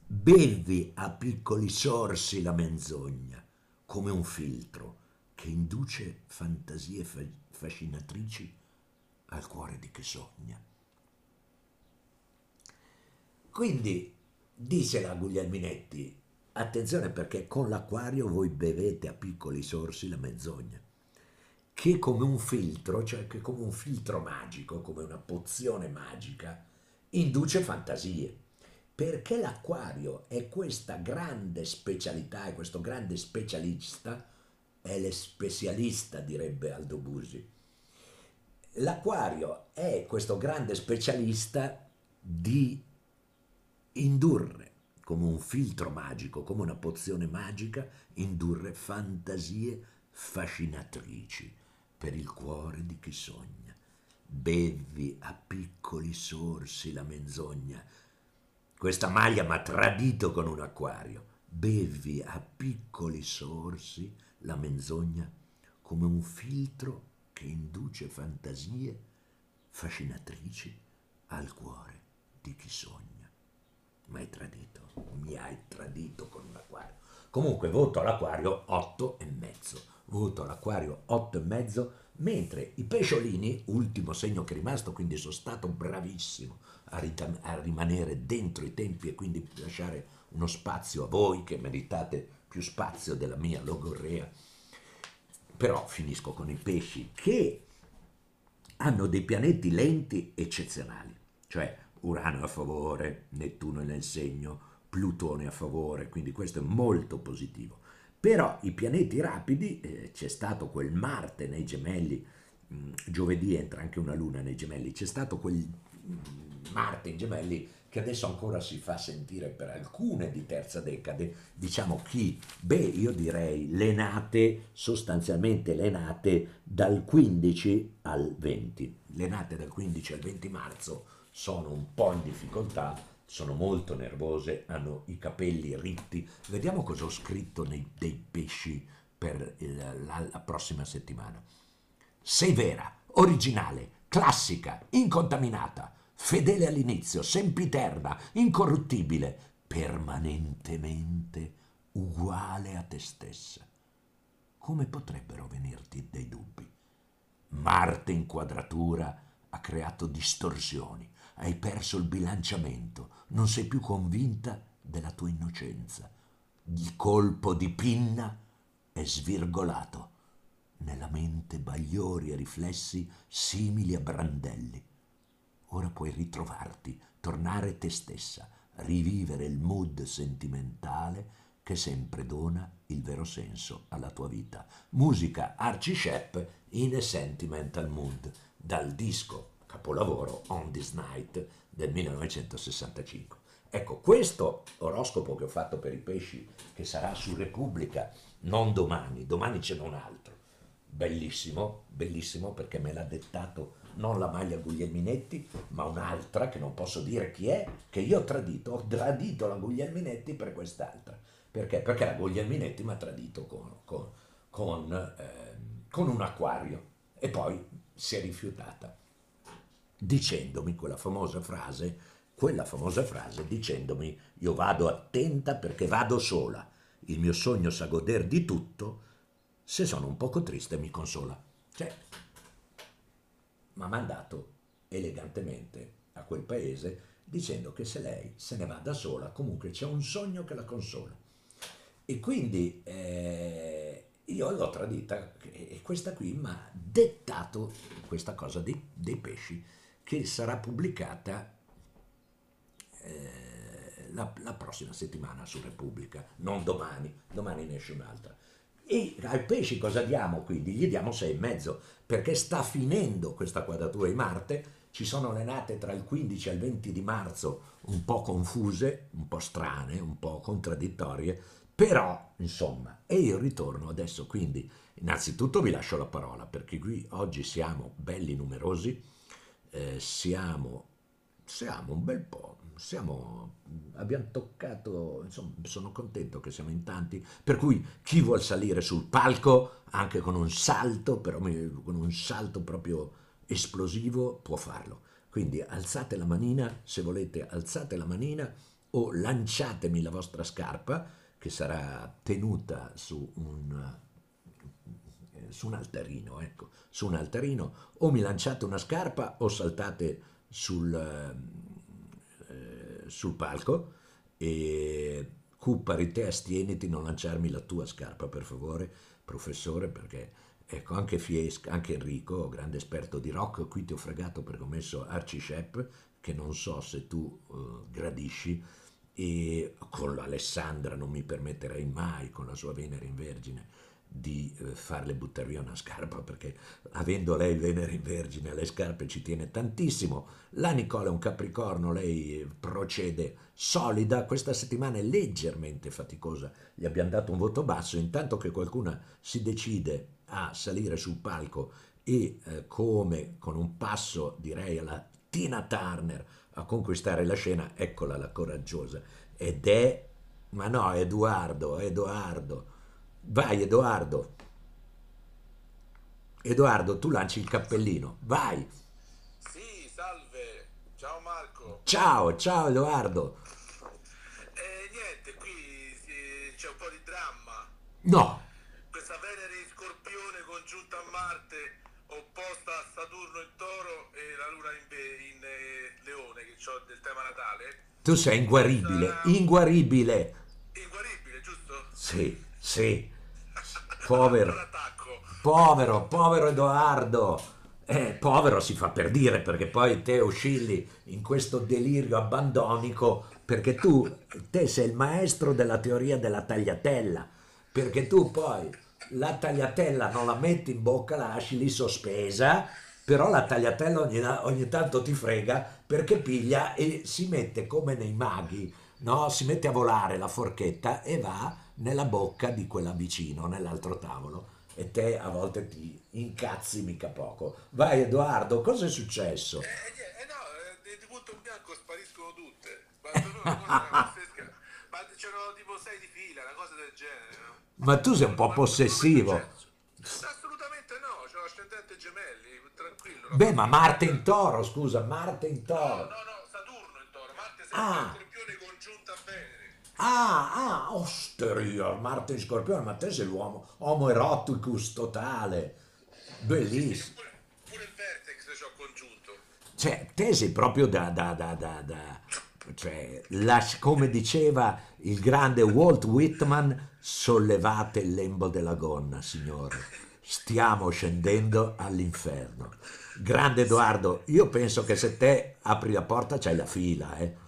Bevi a piccoli sorsi la menzogna, come un filtro che induce fantasie fascinatrici al cuore di chi sogna. Quindi, dice la Guglielminetti, attenzione perché con l'acquario voi bevete a piccoli sorsi la menzogna, che come un filtro, cioè che come un filtro magico, come una pozione magica, induce fantasie. Perché l'acquario è questa grande specialità, è questo grande specialista, è le specialista, direbbe Aldo Busi L'acquario è questo grande specialista di indurre come un filtro magico, come una pozione magica, indurre fantasie fascinatrici per il cuore di chi sogna. Bevi a piccoli sorsi la menzogna. Questa maglia mi ha tradito con un acquario. Bevi a piccoli sorsi la menzogna come un filtro che induce fantasie fascinatrici al cuore di chi sogna. Mi hai tradito, mi hai tradito con l'acquario. Comunque voto all'acquario 8 e mezzo. Voto all'acquario 8 e mezzo, mentre i pesciolini, ultimo segno che è rimasto, quindi sono stato bravissimo a, ritam- a rimanere dentro i tempi e quindi lasciare uno spazio a voi che meritate più spazio della mia logorrea però finisco con i pesci che hanno dei pianeti lenti eccezionali, cioè Urano a favore, Nettuno nel segno, Plutone a favore, quindi questo è molto positivo. Però i pianeti rapidi, eh, c'è stato quel Marte nei gemelli, mh, mm, giovedì entra anche una luna nei gemelli, c'è stato quel mh, mm, Marte in gemelli che adesso ancora si fa sentire per alcune di terza decade, diciamo chi? Beh, io direi le nate, sostanzialmente le nate dal 15 al 20. Le nate dal 15 al 20 marzo sono un po' in difficoltà, sono molto nervose, hanno i capelli ritti. Vediamo cosa ho scritto nei, dei pesci per il, la, la prossima settimana. Sei vera, originale, classica, incontaminata fedele all'inizio, sempiterna, incorruttibile, permanentemente uguale a te stessa. Come potrebbero venirti dei dubbi? Marte in quadratura a creato distorsioni, hai perso il bilanciamento, non sei più convinta della tua innocenza. Il colpo di pinna è svirgolato. Nella mente bagliori e riflessi simili a brandelli. Ora puoi ritrovarti, tornare te stessa, rivivere il mood sentimentale che sempre dona il vero senso alla tua vita. Musica Archie Shepp in a Sentimental Mood dal disco capolavoro On This Night del 1965. Ecco, questo oroscopo che ho fatto per i pesci, che sarà su Repubblica, non domani, domani ce n'è un altro. Bellissimo, bellissimo perché me l'ha dettato non la maglia Guglielminetti, ma un'altra che non posso dire chi è, che io ho tradito. Ho tradito la Guglielminetti per quest'altra. Perché? Perché la Guglielminetti mi ha tradito con, con, con, eh, con un acquario e poi si è rifiutata dicendomi quella famosa frase, quella famosa frase dicendomi io vado attenta perché vado sola, il mio sogno sa goder di tutto, se sono un poco triste mi consola. Cioè, mi ha mandato elegantemente a quel paese dicendo che se lei se ne va da sola comunque c'è un sogno che la consola. E quindi eh, io l'ho tradita e questa qui mi ha dettato questa cosa dei, dei pesci che sarà pubblicata eh, la, la, prossima settimana su Repubblica, non domani, domani ne esce un'altra. E ai pesci cosa diamo quindi? Gli diamo 6,5 perché sta finendo questa quadratura di Marte, ci sono le nate tra il 15 e il 20 di marzo un po' confuse, un po' strane, un po' contraddittorie, però insomma, e io ritorno adesso quindi, innanzitutto vi lascio la parola perché qui oggi siamo belli numerosi, eh, siamo, siamo un bel po', siamo, abbiamo toccato, insomma, sono contento che siamo in tanti, per cui chi vuol salire sul palco, anche con un salto, però con un salto proprio esplosivo, può farlo. Quindi alzate la manina, se volete alzate la manina o lanciatemi la vostra scarpa che sarà tenuta su un su un altarino, ecco, su un altarino, o mi lanciate una scarpa o saltate sul, eh, sul palco e Cuppari te astieniti non lanciarmi la tua scarpa per favore, professore, perché ecco anche Fiesca, anche Enrico, grande esperto di rock, qui ti ho fregato perché ho messo Archie che non so se tu uh, gradisci, e con l'Alessandra non mi permetterei mai, con la sua Venere in Vergine, di eh, farle buttare via una scarpa perché avendo lei Venere in Vergine alle scarpe ci tiene tantissimo. La Nicola è un capricorno, lei procede solida, questa settimana è leggermente faticosa, gli abbiamo dato un voto basso, intanto che qualcuna si decide a salire sul palco e eh, come con un passo direi alla Tina Turner a conquistare la scena, eccola la coraggiosa. Ed è, ma no, Edoardo, Edoardo Vai Edoardo. Edoardo, tu lanci il cappellino. Vai. Sì, salve. Ciao Marco. Ciao, ciao Edoardo. Eh, niente, qui c'è un po' di dramma. No. Questa Venere in Scorpione congiunta a Marte, opposta a Saturno in Toro e la Luna in, in eh, Leone, che ho del tema natale. Tu sei inguaribile, inguaribile. Inguaribile, giusto? Sì, sì. Povero. Povero, povero Edoardo. Eh, povero si fa per dire perché poi te oscilli in questo delirio abbandonico perché tu, te sei il maestro della teoria della tagliatella, perché tu poi la tagliatella non la metti in bocca, la lasci lì sospesa, però la tagliatella ogni, ogni tanto ti frega perché piglia e si mette come nei maghi, no? si mette a volare la forchetta e va nella bocca di quella vicino, nell'altro tavolo. E te a volte ti incazzi mica poco. Vai Edoardo, cosa è successo? Eh, eh, no, eh, di punto in bianco spariscono tutte. Ma c'erano tipo sei di fila, una cosa del genere. No? Ma tu sei un po' possessivo. Assolutamente no, c'ho l'ascendente gemelli, tranquillo. Beh, ma Marte in toro, scusa, Marte in toro. No, no, no, Saturno in toro, Marte sempre ah. Ah, ah, osteria, Marte in Scorpione, ma te sei l'uomo, homo eroticus totale, bellissimo. Pure, pure il vertex ci ho congiunto. Cioè, te sei proprio da... da, da, da, da cioè, la- come diceva il grande Walt Whitman, sollevate il lembo della gonna, signore. Stiamo scendendo all'inferno. Grande Edoardo, io penso che se te apri la porta c'hai la fila, eh.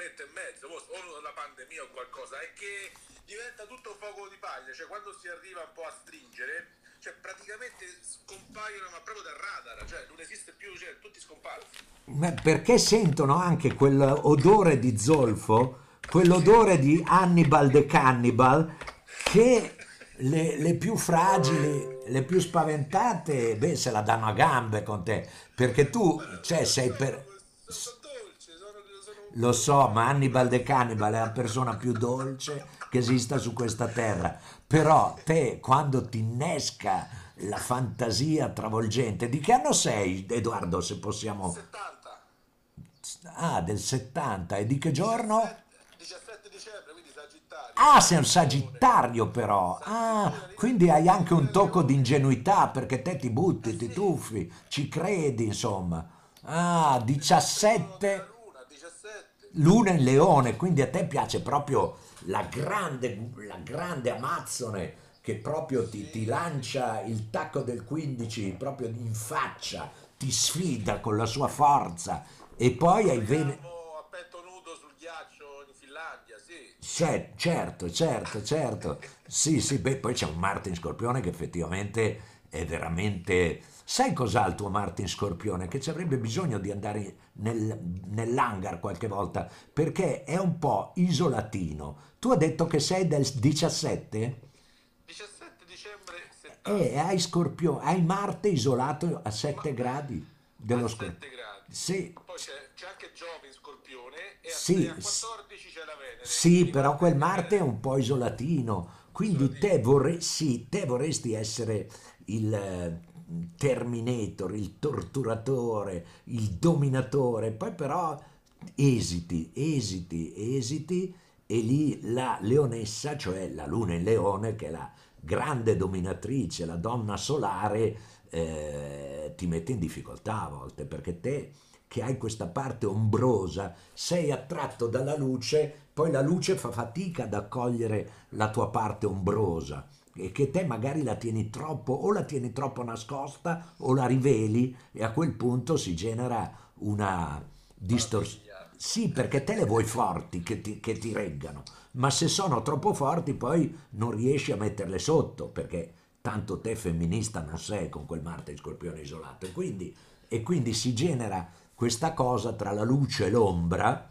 Annetto e mezzo, mo- o la pandemia o qualcosa, è che diventa tutto fuoco di paglia, cioè quando si arriva un po' a stringere, cioè praticamente scompaiono ma proprio dal radar, cioè non esiste più, cioè tutti scomparsi. Ma perché sentono anche quell'odore di zolfo, quell'odore di Hannibal the Cannibal, che le, le più fragili, le più spaventate, beh, se la danno a gambe con te, perché tu, cioè, sei per... Lo so, ma Hannibal the Cannibal è la persona più dolce che esista su questa terra. Però te, quando ti innesca la fantasia travolgente, di che anno sei, Edoardo, se possiamo... 70. Ah, del 70, e di che giorno? 17 dicembre, quindi Sagittario. Ah, sei un sagittario però. Ah, quindi hai anche un tocco di ingenuità perché te ti butti, ti tuffi, ci credi, insomma. Ah, 17 Luna, 17. Luna in leone, quindi a te piace proprio la grande, la grande Amazzone che proprio ti, ti lancia il tacco del 15 proprio in faccia, ti sfida con la sua forza e poi hai. Siamo a petto nudo sul ghiaccio in Finlandia, sì. C'è, certo, certo, certo. Sì, sì, beh, poi c'è un Marte in Scorpione che effettivamente è veramente... Sai cos'ha il tuo Marte in Scorpione? Che ci avrebbe bisogno di andare nel- nell'hangar qualche volta, perché è un po' isolatino. Tu hai detto che sei del 17? 17 dicembre 70. E hai Scorpione, hai Marte isolato a 7 gradi dello Scorpione. 7 gradi. Sì, Poi c'è, anche Giove in Scorpione e a, Sì, a s- 14 c'è la Venere. Sì, però quel Marte è un po' isolatino, quindi te, vorre- sì, te vorresti essere il eh, Terminator, il torturatore, il dominatore, poi però esiti, esiti, esiti e lì la leonessa, cioè la luna in leone, che è la grande dominatrice, la donna solare, eh, ti mette in difficoltà a volte, perché te che hai questa parte ombrosa, sei attratto dalla luce, poi la luce fa fatica ad accogliere la tua parte ombrosa e che te magari la tieni troppo o la tieni troppo nascosta o la riveli e a quel punto si genera una distorsione. Sì, perché te le vuoi forti che ti, che ti reggano, ma se sono troppo forti poi non riesci a metterle sotto perché tanto te femminista non sei con quel Marte in Scorpione isolato e quindi, e quindi si genera questa cosa tra la luce e l'ombra.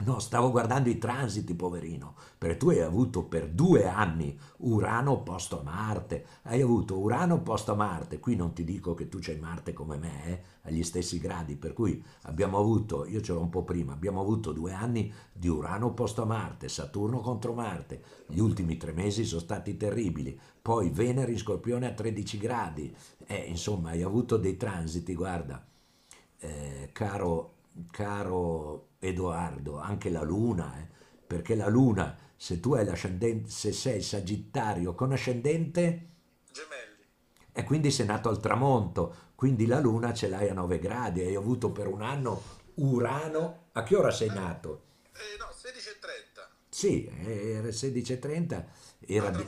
No, stavo guardando i transiti, poverino, perché tu hai avuto per due anni Urano opposto a Marte, hai avuto Urano opposto a Marte, qui non ti dico che tu c'hai Marte come me, eh, agli stessi gradi, per cui abbiamo avuto, io ce l'ho un po' prima, abbiamo avuto due anni di Urano opposto a Marte, Saturno contro Marte, gli ultimi tre mesi sono stati terribili, poi Venere in Scorpione a 13 gradi, eh, insomma hai avuto dei transiti, guarda, eh, caro, caro Edoardo, anche la luna, eh, perché la luna, se tu hai l'ascendente, se sei sagittario con ascendente, Gemelli. e quindi sei nato al tramonto, quindi la luna ce l'hai a 9 gradi, hai avuto per un anno Urano, a che ora sei nato? Eh, no, 16.30. Sì, era 16.30, era, di-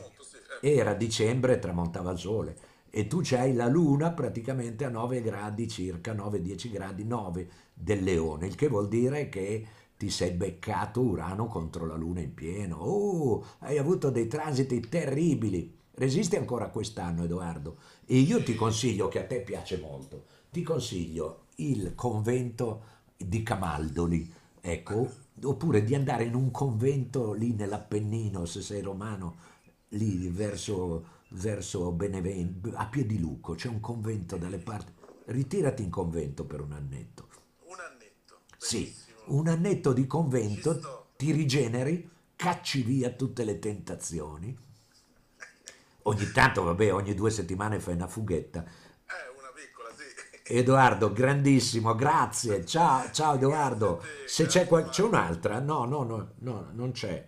eh. era dicembre, tramontava il sole e tu c'hai la luna praticamente a 9 gradi circa, 9-10 gradi, 9 del leone, il che vuol dire che ti sei beccato Urano contro la luna in pieno. Oh, hai avuto dei transiti terribili. Resisti ancora quest'anno, Edoardo. E io ti consiglio, che a te piace molto, ti consiglio il convento di Camaldoli, ecco, oppure di andare in un convento lì nell'Appennino, se sei romano, lì verso, verso Benevento, a Piediluco, c'è un convento dalle parti. Ritirati in convento per un annetto. Sì, un annetto di Ci convento, ti rigeneri, cacci via tutte le tentazioni. Ogni tanto, vabbè, ogni due settimane fai una fughetta. Eh, una piccola, sì. Edoardo, grandissimo, grazie. Ciao, ciao Edoardo. Se c'è, qual- c'è un'altra? No, no, no, no, non c'è.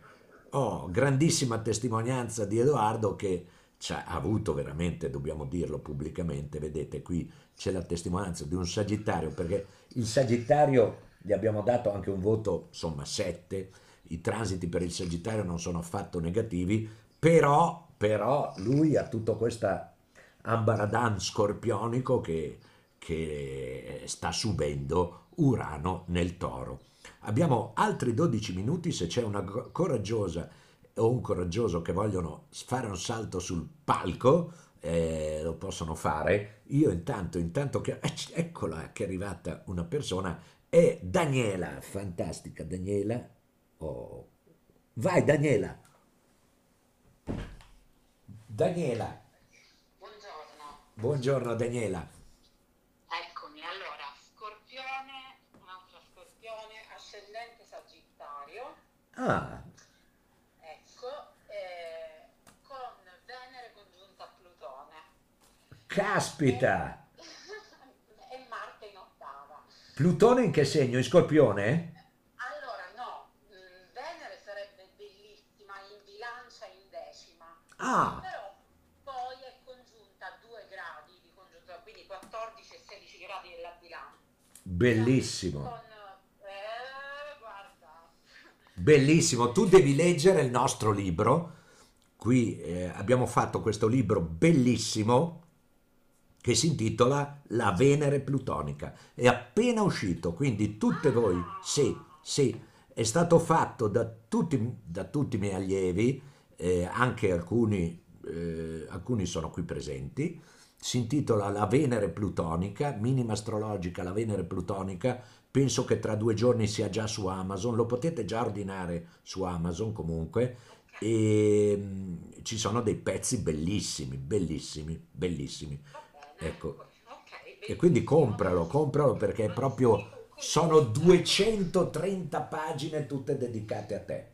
Oh, grandissima testimonianza di Edoardo che ha avuto veramente, dobbiamo dirlo pubblicamente, vedete qui c'è la testimonianza di un Sagittario, perché il Sagittario gli abbiamo dato anche un voto, insomma 7, i transiti per il Sagittario non sono affatto negativi, però, però lui ha tutta questa ambaradan scorpionico che, che sta subendo Urano nel toro. Abbiamo altri 12 minuti se c'è una coraggiosa o un coraggioso che vogliono fare un salto sul palco, eh, lo possono fare. Io intanto, intanto che... Eccola che è arrivata una persona, è Daniela, fantastica Daniela. Oh. Vai Daniela. Daniela. Buongiorno. Buongiorno Daniela. Eccomi, allora, Scorpione, un Scorpione, ascendente Sagittario. Ah, Caspita! Plutone in che segno? In scorpione? Allora no, mm, Venere sarebbe bellissima in bilancia in decima. Ah! Però poi è congiunta a due gradi di congiuntura, quindi 14 e 16 gradi della bilancia. Bellissimo. Con, eh, guarda. Bellissimo, tu devi leggere il nostro libro. Qui eh, abbiamo fatto questo libro bellissimo che si intitola La Venere Plutonica. È appena uscito, quindi tutte voi, sì, sì, è stato fatto da tutti, da tutti i miei allievi, eh, anche alcuni, eh, alcuni sono qui presenti, si intitola La Venere Plutonica, minima astrologica La Venere Plutonica, penso che tra due giorni sia già su Amazon, lo potete già ordinare su Amazon comunque, e mm, ci sono dei pezzi bellissimi, bellissimi, bellissimi. Ecco. E quindi compralo, compralo perché proprio sono 230 pagine tutte dedicate a te.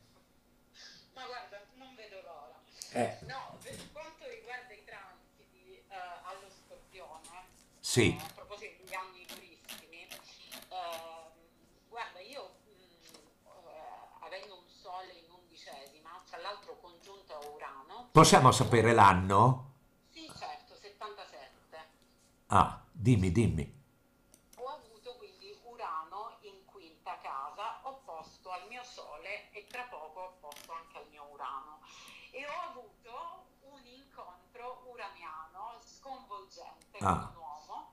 Ma guarda, non vedo l'ora. Eh. No, per quanto riguarda i transiti eh, allo scorpione, sì. eh, a proposito degli anni durissimi, eh, guarda, io mh, mm, eh, avendo un sole in undicesima, tra l'altro congiunto a Urano. Possiamo sapere l'anno? Ah, dimmi, dimmi. Ho avuto quindi Urano in quinta casa, opposto al mio Sole e tra poco opposto anche al mio Urano. E ho avuto un incontro uraniano sconvolgente ah. con un uomo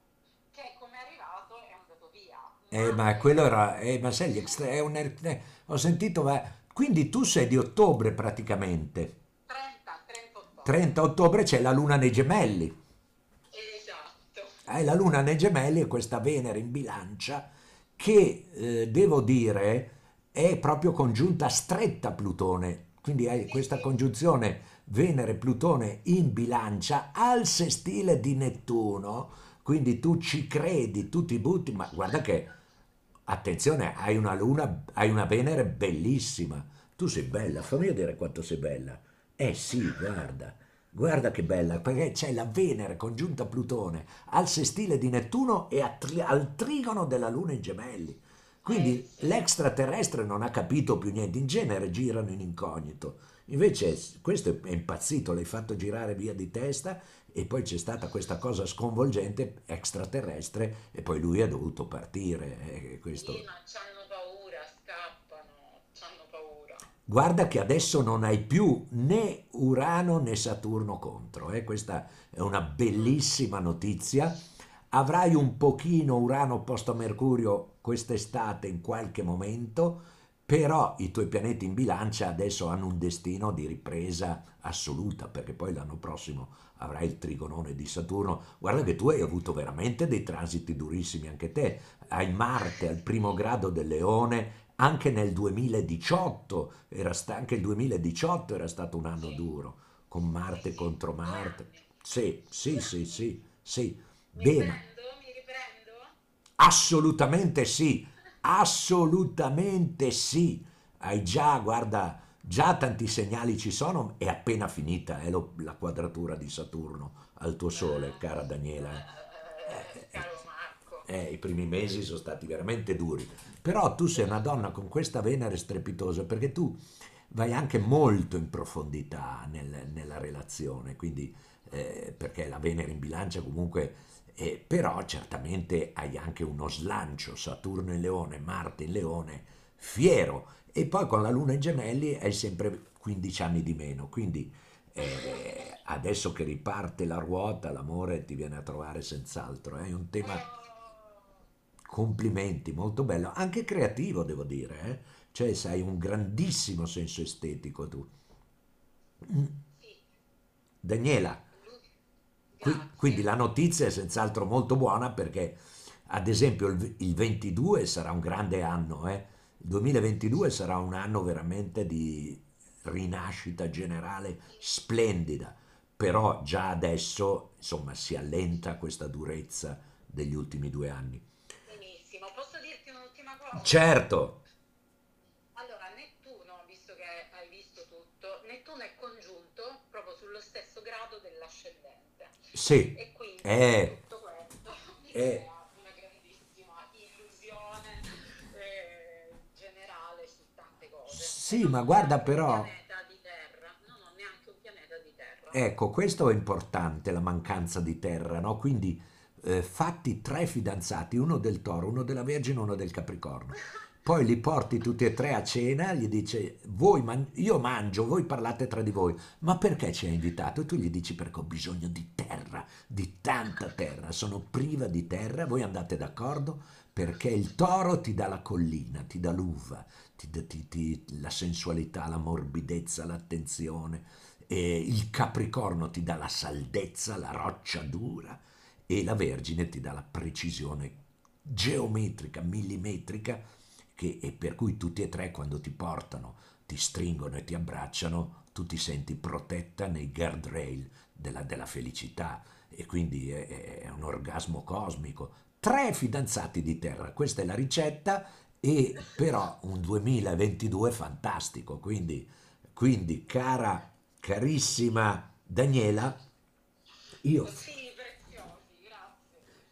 che come è arrivato è andato via. Eh, ma quello era, eh, ma sai, extra, è un, eh, ho sentito, ma, quindi tu sei di ottobre praticamente. 30, 30 ottobre. 30 ottobre c'è la luna nei gemelli hai la luna nei gemelli e questa Venere in bilancia che eh, devo dire è proprio congiunta stretta a Plutone, quindi hai questa congiunzione Venere-Plutone in bilancia al sestile di Nettuno, quindi tu ci credi, tu ti butti, ma guarda che, attenzione, hai una luna, hai una Venere bellissima, tu sei bella, fammi vedere quanto sei bella. Eh sì, guarda. Guarda che bella, perché c'è la Venere congiunta a Plutone al sestile di Nettuno e tri- al trigono della Luna in gemelli. Quindi eh l'extraterrestre non ha capito più niente, in genere girano in incognito. Invece questo è impazzito, l'hai fatto girare via di testa e poi c'è stata questa cosa sconvolgente extraterrestre e poi lui ha dovuto partire. Eh, questo... Sì, ma Guarda che adesso non hai più né Urano né Saturno contro, eh? questa è una bellissima notizia. Avrai un pochino Urano posto Mercurio quest'estate in qualche momento, però i tuoi pianeti in bilancia adesso hanno un destino di ripresa assoluta, perché poi l'anno prossimo avrai il trigonone di Saturno. Guarda che tu hai avuto veramente dei transiti durissimi anche te. Hai Marte al primo grado del Leone anche nel 2018, era sta- anche il 2018 era stato un anno duro, con Marte contro Marte. Sì, sì, sì, sì, sì. Mi Bene. Riprendo? Mi riprendo? Assolutamente sì, assolutamente sì. Hai già, guarda, già tanti segnali ci sono, è appena finita è lo, la quadratura di Saturno al tuo Sole, cara Daniela. Eh, eh, caro Marco. Eh, I primi mesi sono stati veramente duri. Però tu sei una donna con questa Venere strepitosa perché tu vai anche molto in profondità nel- nella relazione, quindi eh, perché la Venere in bilancia comunque, eh, però certamente hai anche uno slancio, Saturno in leone, Marte in leone, fiero, e poi con la Luna in gemelli hai sempre 15 anni di meno, quindi eh, adesso che riparte la ruota, l'amore ti viene a trovare senz'altro, è un tema complimenti, molto bello, anche creativo devo dire, eh? cioè sai un grandissimo senso estetico tu. Sì, Daniela, qui- quindi la notizia è senz'altro molto buona perché ad esempio il, il 22 sarà un grande anno, eh? Il 2022 sarà un anno veramente di rinascita generale splendida, però già adesso insomma si allenta questa durezza degli ultimi due anni. Benissimo. Posso dirti un'ultima cosa? Certo, Allora, Nettuno, visto che hai visto tutto, Nettuno è congiunto proprio sullo stesso grado dell'ascendente. sì, E quindi è, tutto questo è, crea una grandissima illusione eh, generale su tante cose. Sì, ma guarda però, pianeta di terra, non ho neanche un pianeta di terra. ecco, questo è importante, la mancanza di terra, no? Quindi eh, fatti tre fidanzati, uno del Toro, uno della Vergine, uno del Capricorno. Poi li porti tutti e tre a cena, gli dice, man- io mangio, voi parlate tra di voi, ma perché ci hai invitato? E tu gli dici perché ho bisogno di terra, di tanta terra, sono priva di terra, voi andate d'accordo? Perché il toro ti dà la collina, ti dà l'uva, ti dà ti- ti- la sensualità, la morbidezza, l'attenzione, e il capricorno ti dà la saldezza, la roccia dura, e la Vergine ti dà la precisione geometrica, millimetrica, che, e per cui tutti e tre quando ti portano, ti stringono e ti abbracciano, tu ti senti protetta nei guardrail della, della felicità e quindi è, è un orgasmo cosmico. Tre fidanzati di terra, questa è la ricetta e però un 2022 fantastico, quindi, quindi cara, carissima Daniela, io grazie.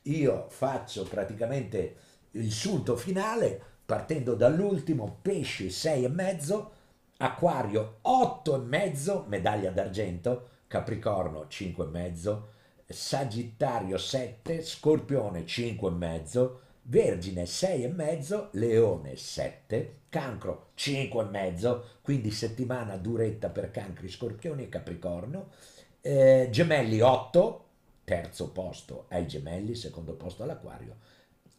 Io faccio praticamente il sunto finale partendo dall'ultimo, pesci 6 e mezzo, acquario 8 e mezzo, medaglia d'argento, capricorno 5 e mezzo, sagittario 7, scorpione 5 e mezzo, vergine 6 e mezzo, leone 7, cancro 5 e mezzo, quindi settimana duretta per cancri, scorpioni e capricorno, eh, gemelli 8, terzo posto ai gemelli, secondo posto all'acquario,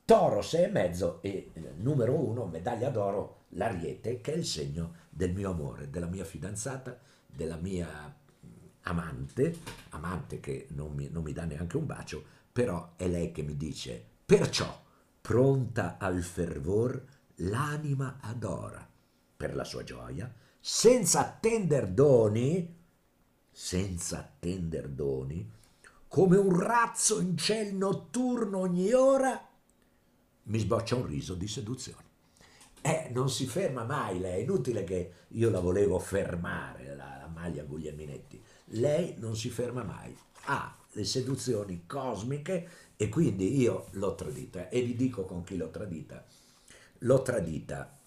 toro 6 e mezzo e eh, numero 1, medaglia d'oro, l'ariete, che è il segno del mio amore, della mia fidanzata, della mia mm, amante, amante che non mi, non mi dà neanche un bacio, però è lei che mi dice, perciò, pronta al fervor, l'anima adora per la sua gioia, senza attender doni, senza attender doni, come un razzo in ciel notturno ogni ora, mi sboccia un riso di seduzione. Eh, non si ferma mai lei, è inutile che io la volevo fermare, la, la maglia Guglielminetti. Lei non si ferma mai, ha le seduzioni cosmiche e quindi io l'ho tradita e vi dico con chi l'ho tradita. L'ho tradita,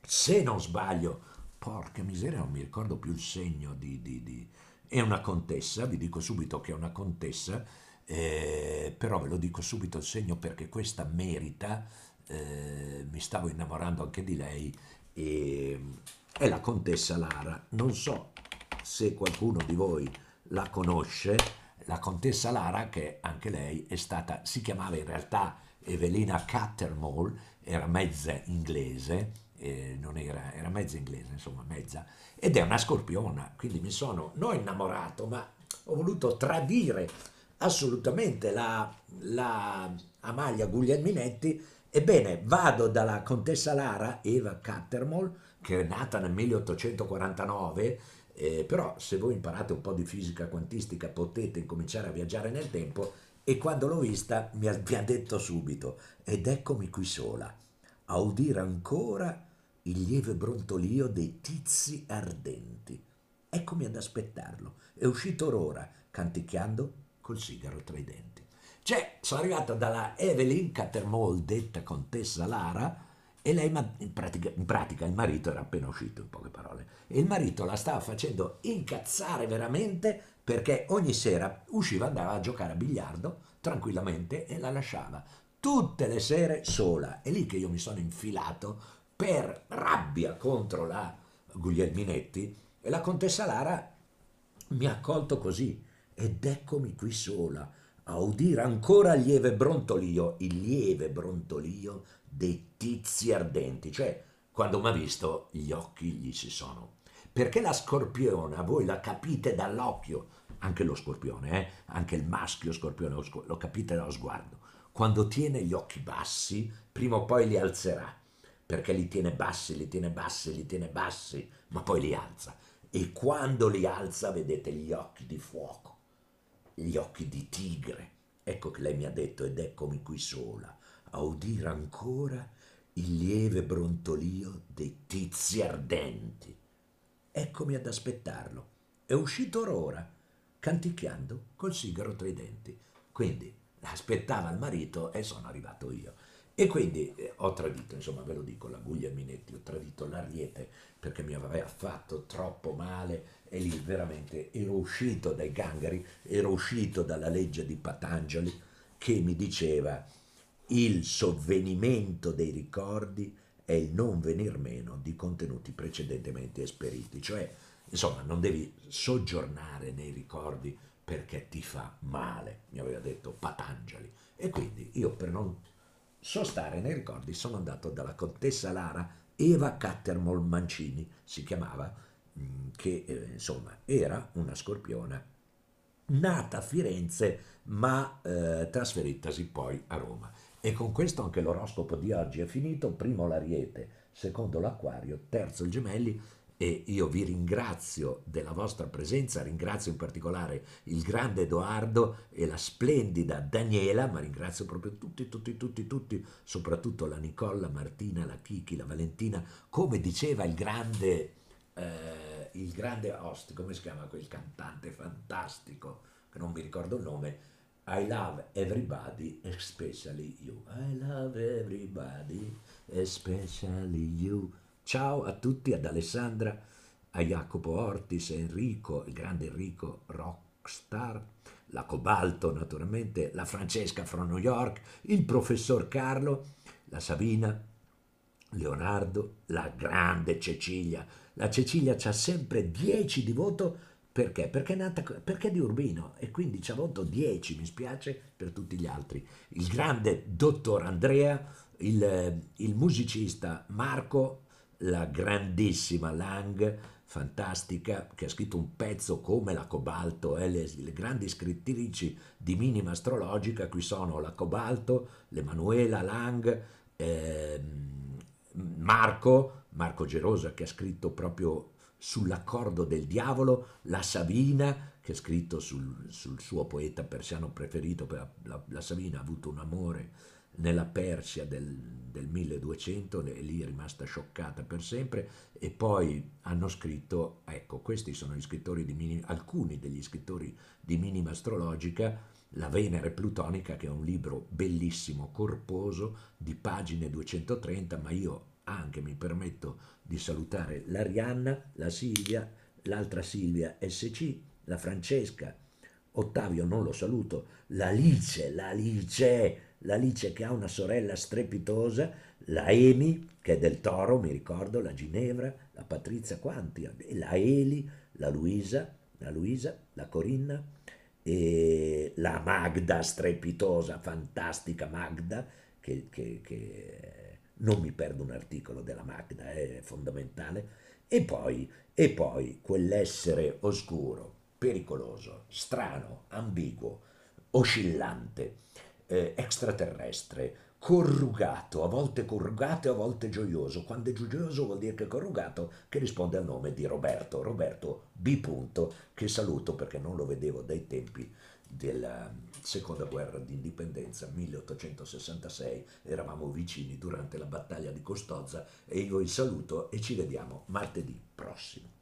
se non sbaglio, porca miseria, non mi ricordo più il segno di... di- di- È una contessa, vi dico subito che è una contessa, eh, però ve lo dico subito il segno perché questa merita, eh, mi stavo innamorando anche di lei, e, è la contessa Lara. Non so se qualcuno di voi la conosce, la contessa Lara, che anche lei è stata, si chiamava in realtà Evelina Cattermole, era mezza inglese, eh, non era, era mezza inglese, insomma mezza, ed è una scorpiona, quindi mi sono non innamorato, ma ho voluto tradire assolutamente la, la Amalia Guglielminetti. Ebbene, vado dalla contessa Lara, Eva Cattermole, che è nata nel 1849, eh, però se voi imparate un po' di fisica quantistica potete incominciare a viaggiare nel tempo e quando l'ho vista mi ha, mi ha detto subito, ed eccomi qui sola, a udire ancora il lieve brontolio dei tizi ardenti. Eccomi ad aspettarlo. È uscito ora, canticchiando col sigaro tra i denti. Cioè, sono arrivato dalla Evelyn Cattermole, detta contessa Lara, E lei, in pratica, in pratica, il marito era appena uscito, in poche parole, e il marito la stava facendo incazzare veramente perché ogni sera usciva, andava a giocare a biliardo tranquillamente e la lasciava tutte le sere sola. È lì che io mi sono infilato per rabbia contro la Guglielminetti e la contessa Lara mi ha accolto così ed eccomi qui sola a udire ancora il lieve brontolio, il lieve brontolio dei tizi ardenti, cioè quando mi ha visto gli occhi gli si sono. Perché la scorpiona, voi la capite dall'occhio, anche lo scorpione, eh? anche il maschio scorpione lo capite dallo sguardo. Quando tiene gli occhi bassi, prima o poi li alzerà, perché li tiene bassi, li tiene bassi, li tiene bassi, ma poi li alza. E quando li alza vedete gli occhi di fuoco, gli occhi di tigre. Ecco che lei mi ha detto, ed eccomi qui sola, a udire ancora il lieve brontolio dei tizi ardenti. Eccomi ad aspettarlo. È uscito ora, canticchiando col sigaro tra i denti. Quindi aspettava il marito e sono arrivato io. E quindi eh, ho tradito, insomma ve lo dico, la Guglielminetti, ho tradito l'Ariete perché mi aveva fatto troppo male e lì veramente ero uscito dai gangheri, ero uscito dalla legge di Patanjali che mi diceva il sovvenimento dei ricordi è il non venir meno di contenuti precedentemente esperiti, cioè insomma non devi soggiornare nei ricordi perché ti fa male, mi aveva detto Patanjali. E quindi io per non sostare nei ricordi sono andato dalla contessa Lara Eva Cattermol Mancini, si chiamava, mm, che eh, insomma era una scorpiona nata a Firenze ma eh, trasferitasi poi a Roma. E con questo anche l'oroscopo di oggi è finito, primo l'Ariete, secondo l'Aquario, terzo il Gemelli e io vi ringrazio della vostra presenza, ringrazio in particolare il grande Edoardo e la splendida Daniela, ma ringrazio proprio tutti, tutti, tutti, tutti, soprattutto la Nicola, Martina, la Kiki, la Valentina, come diceva il grande, eh, il grande host, come si chiama quel cantante fantastico, che non mi ricordo il nome, I love everybody, especially you. I love everybody, especially you. Ciao a tutti, ad Alessandra, a Jacopo Ortis, Enrico, il grande Enrico Rockstar, la Cobalto naturalmente, la Francesca from New York, il professor Carlo, la Sabina, Leonardo, la grande Cecilia. La Cecilia c'ha sempre 10 di voto perché? Perché è, nata, perché è di Urbino e quindi ci ha voto 10, mi spiace per tutti gli altri. Il grande dottor Andrea, il, il musicista Marco, la grandissima Lang, fantastica, che ha scritto un pezzo come la Cobalto, eh, le, le, grandi scrittrici di minima astrologica, qui sono la Cobalto, l'Emanuela Lang, eh, Marco, Marco Gerosa che ha scritto proprio sull'accordo del diavolo, la Savina che ha scritto sul, sul suo poeta persiano preferito, la, la, la Savina ha avuto un amore nella Persia del, del 1200 e lì è rimasta scioccata per sempre e poi hanno scritto, ecco questi sono gli scrittori di minima, alcuni degli scrittori di minima astrologica, La Venere Plutonica che è un libro bellissimo, corposo, di pagine 230, ma io anche mi permetto di salutare l'Arianna, la Silvia, l'altra Silvia SC, la Francesca, Ottavio non lo saluto, l'Alice, l'Alice, l'Alice che ha una sorella strepitosa, la Emi, che è del Toro, mi ricordo, la Ginevra, la Patrizia Quanti, la Eli, la Luisa, la Luisa, la Corinna, e la Magda strepitosa, fantastica Magda, che, che, che non mi perdo un articolo della Magda, è fondamentale, e poi, e poi quell'essere oscuro, pericoloso, strano, ambiguo, oscillante, eh, extraterrestre, corrugato, a volte corrugato e a volte gioioso. Quando è gioioso vuol dire che è corrugato, che risponde al nome di Roberto, Roberto B. Punto, che saluto perché non lo vedevo dai tempi della seconda guerra d'indipendenza 1866 eravamo vicini durante la battaglia di Costozza e io vi saluto e ci vediamo martedì prossimo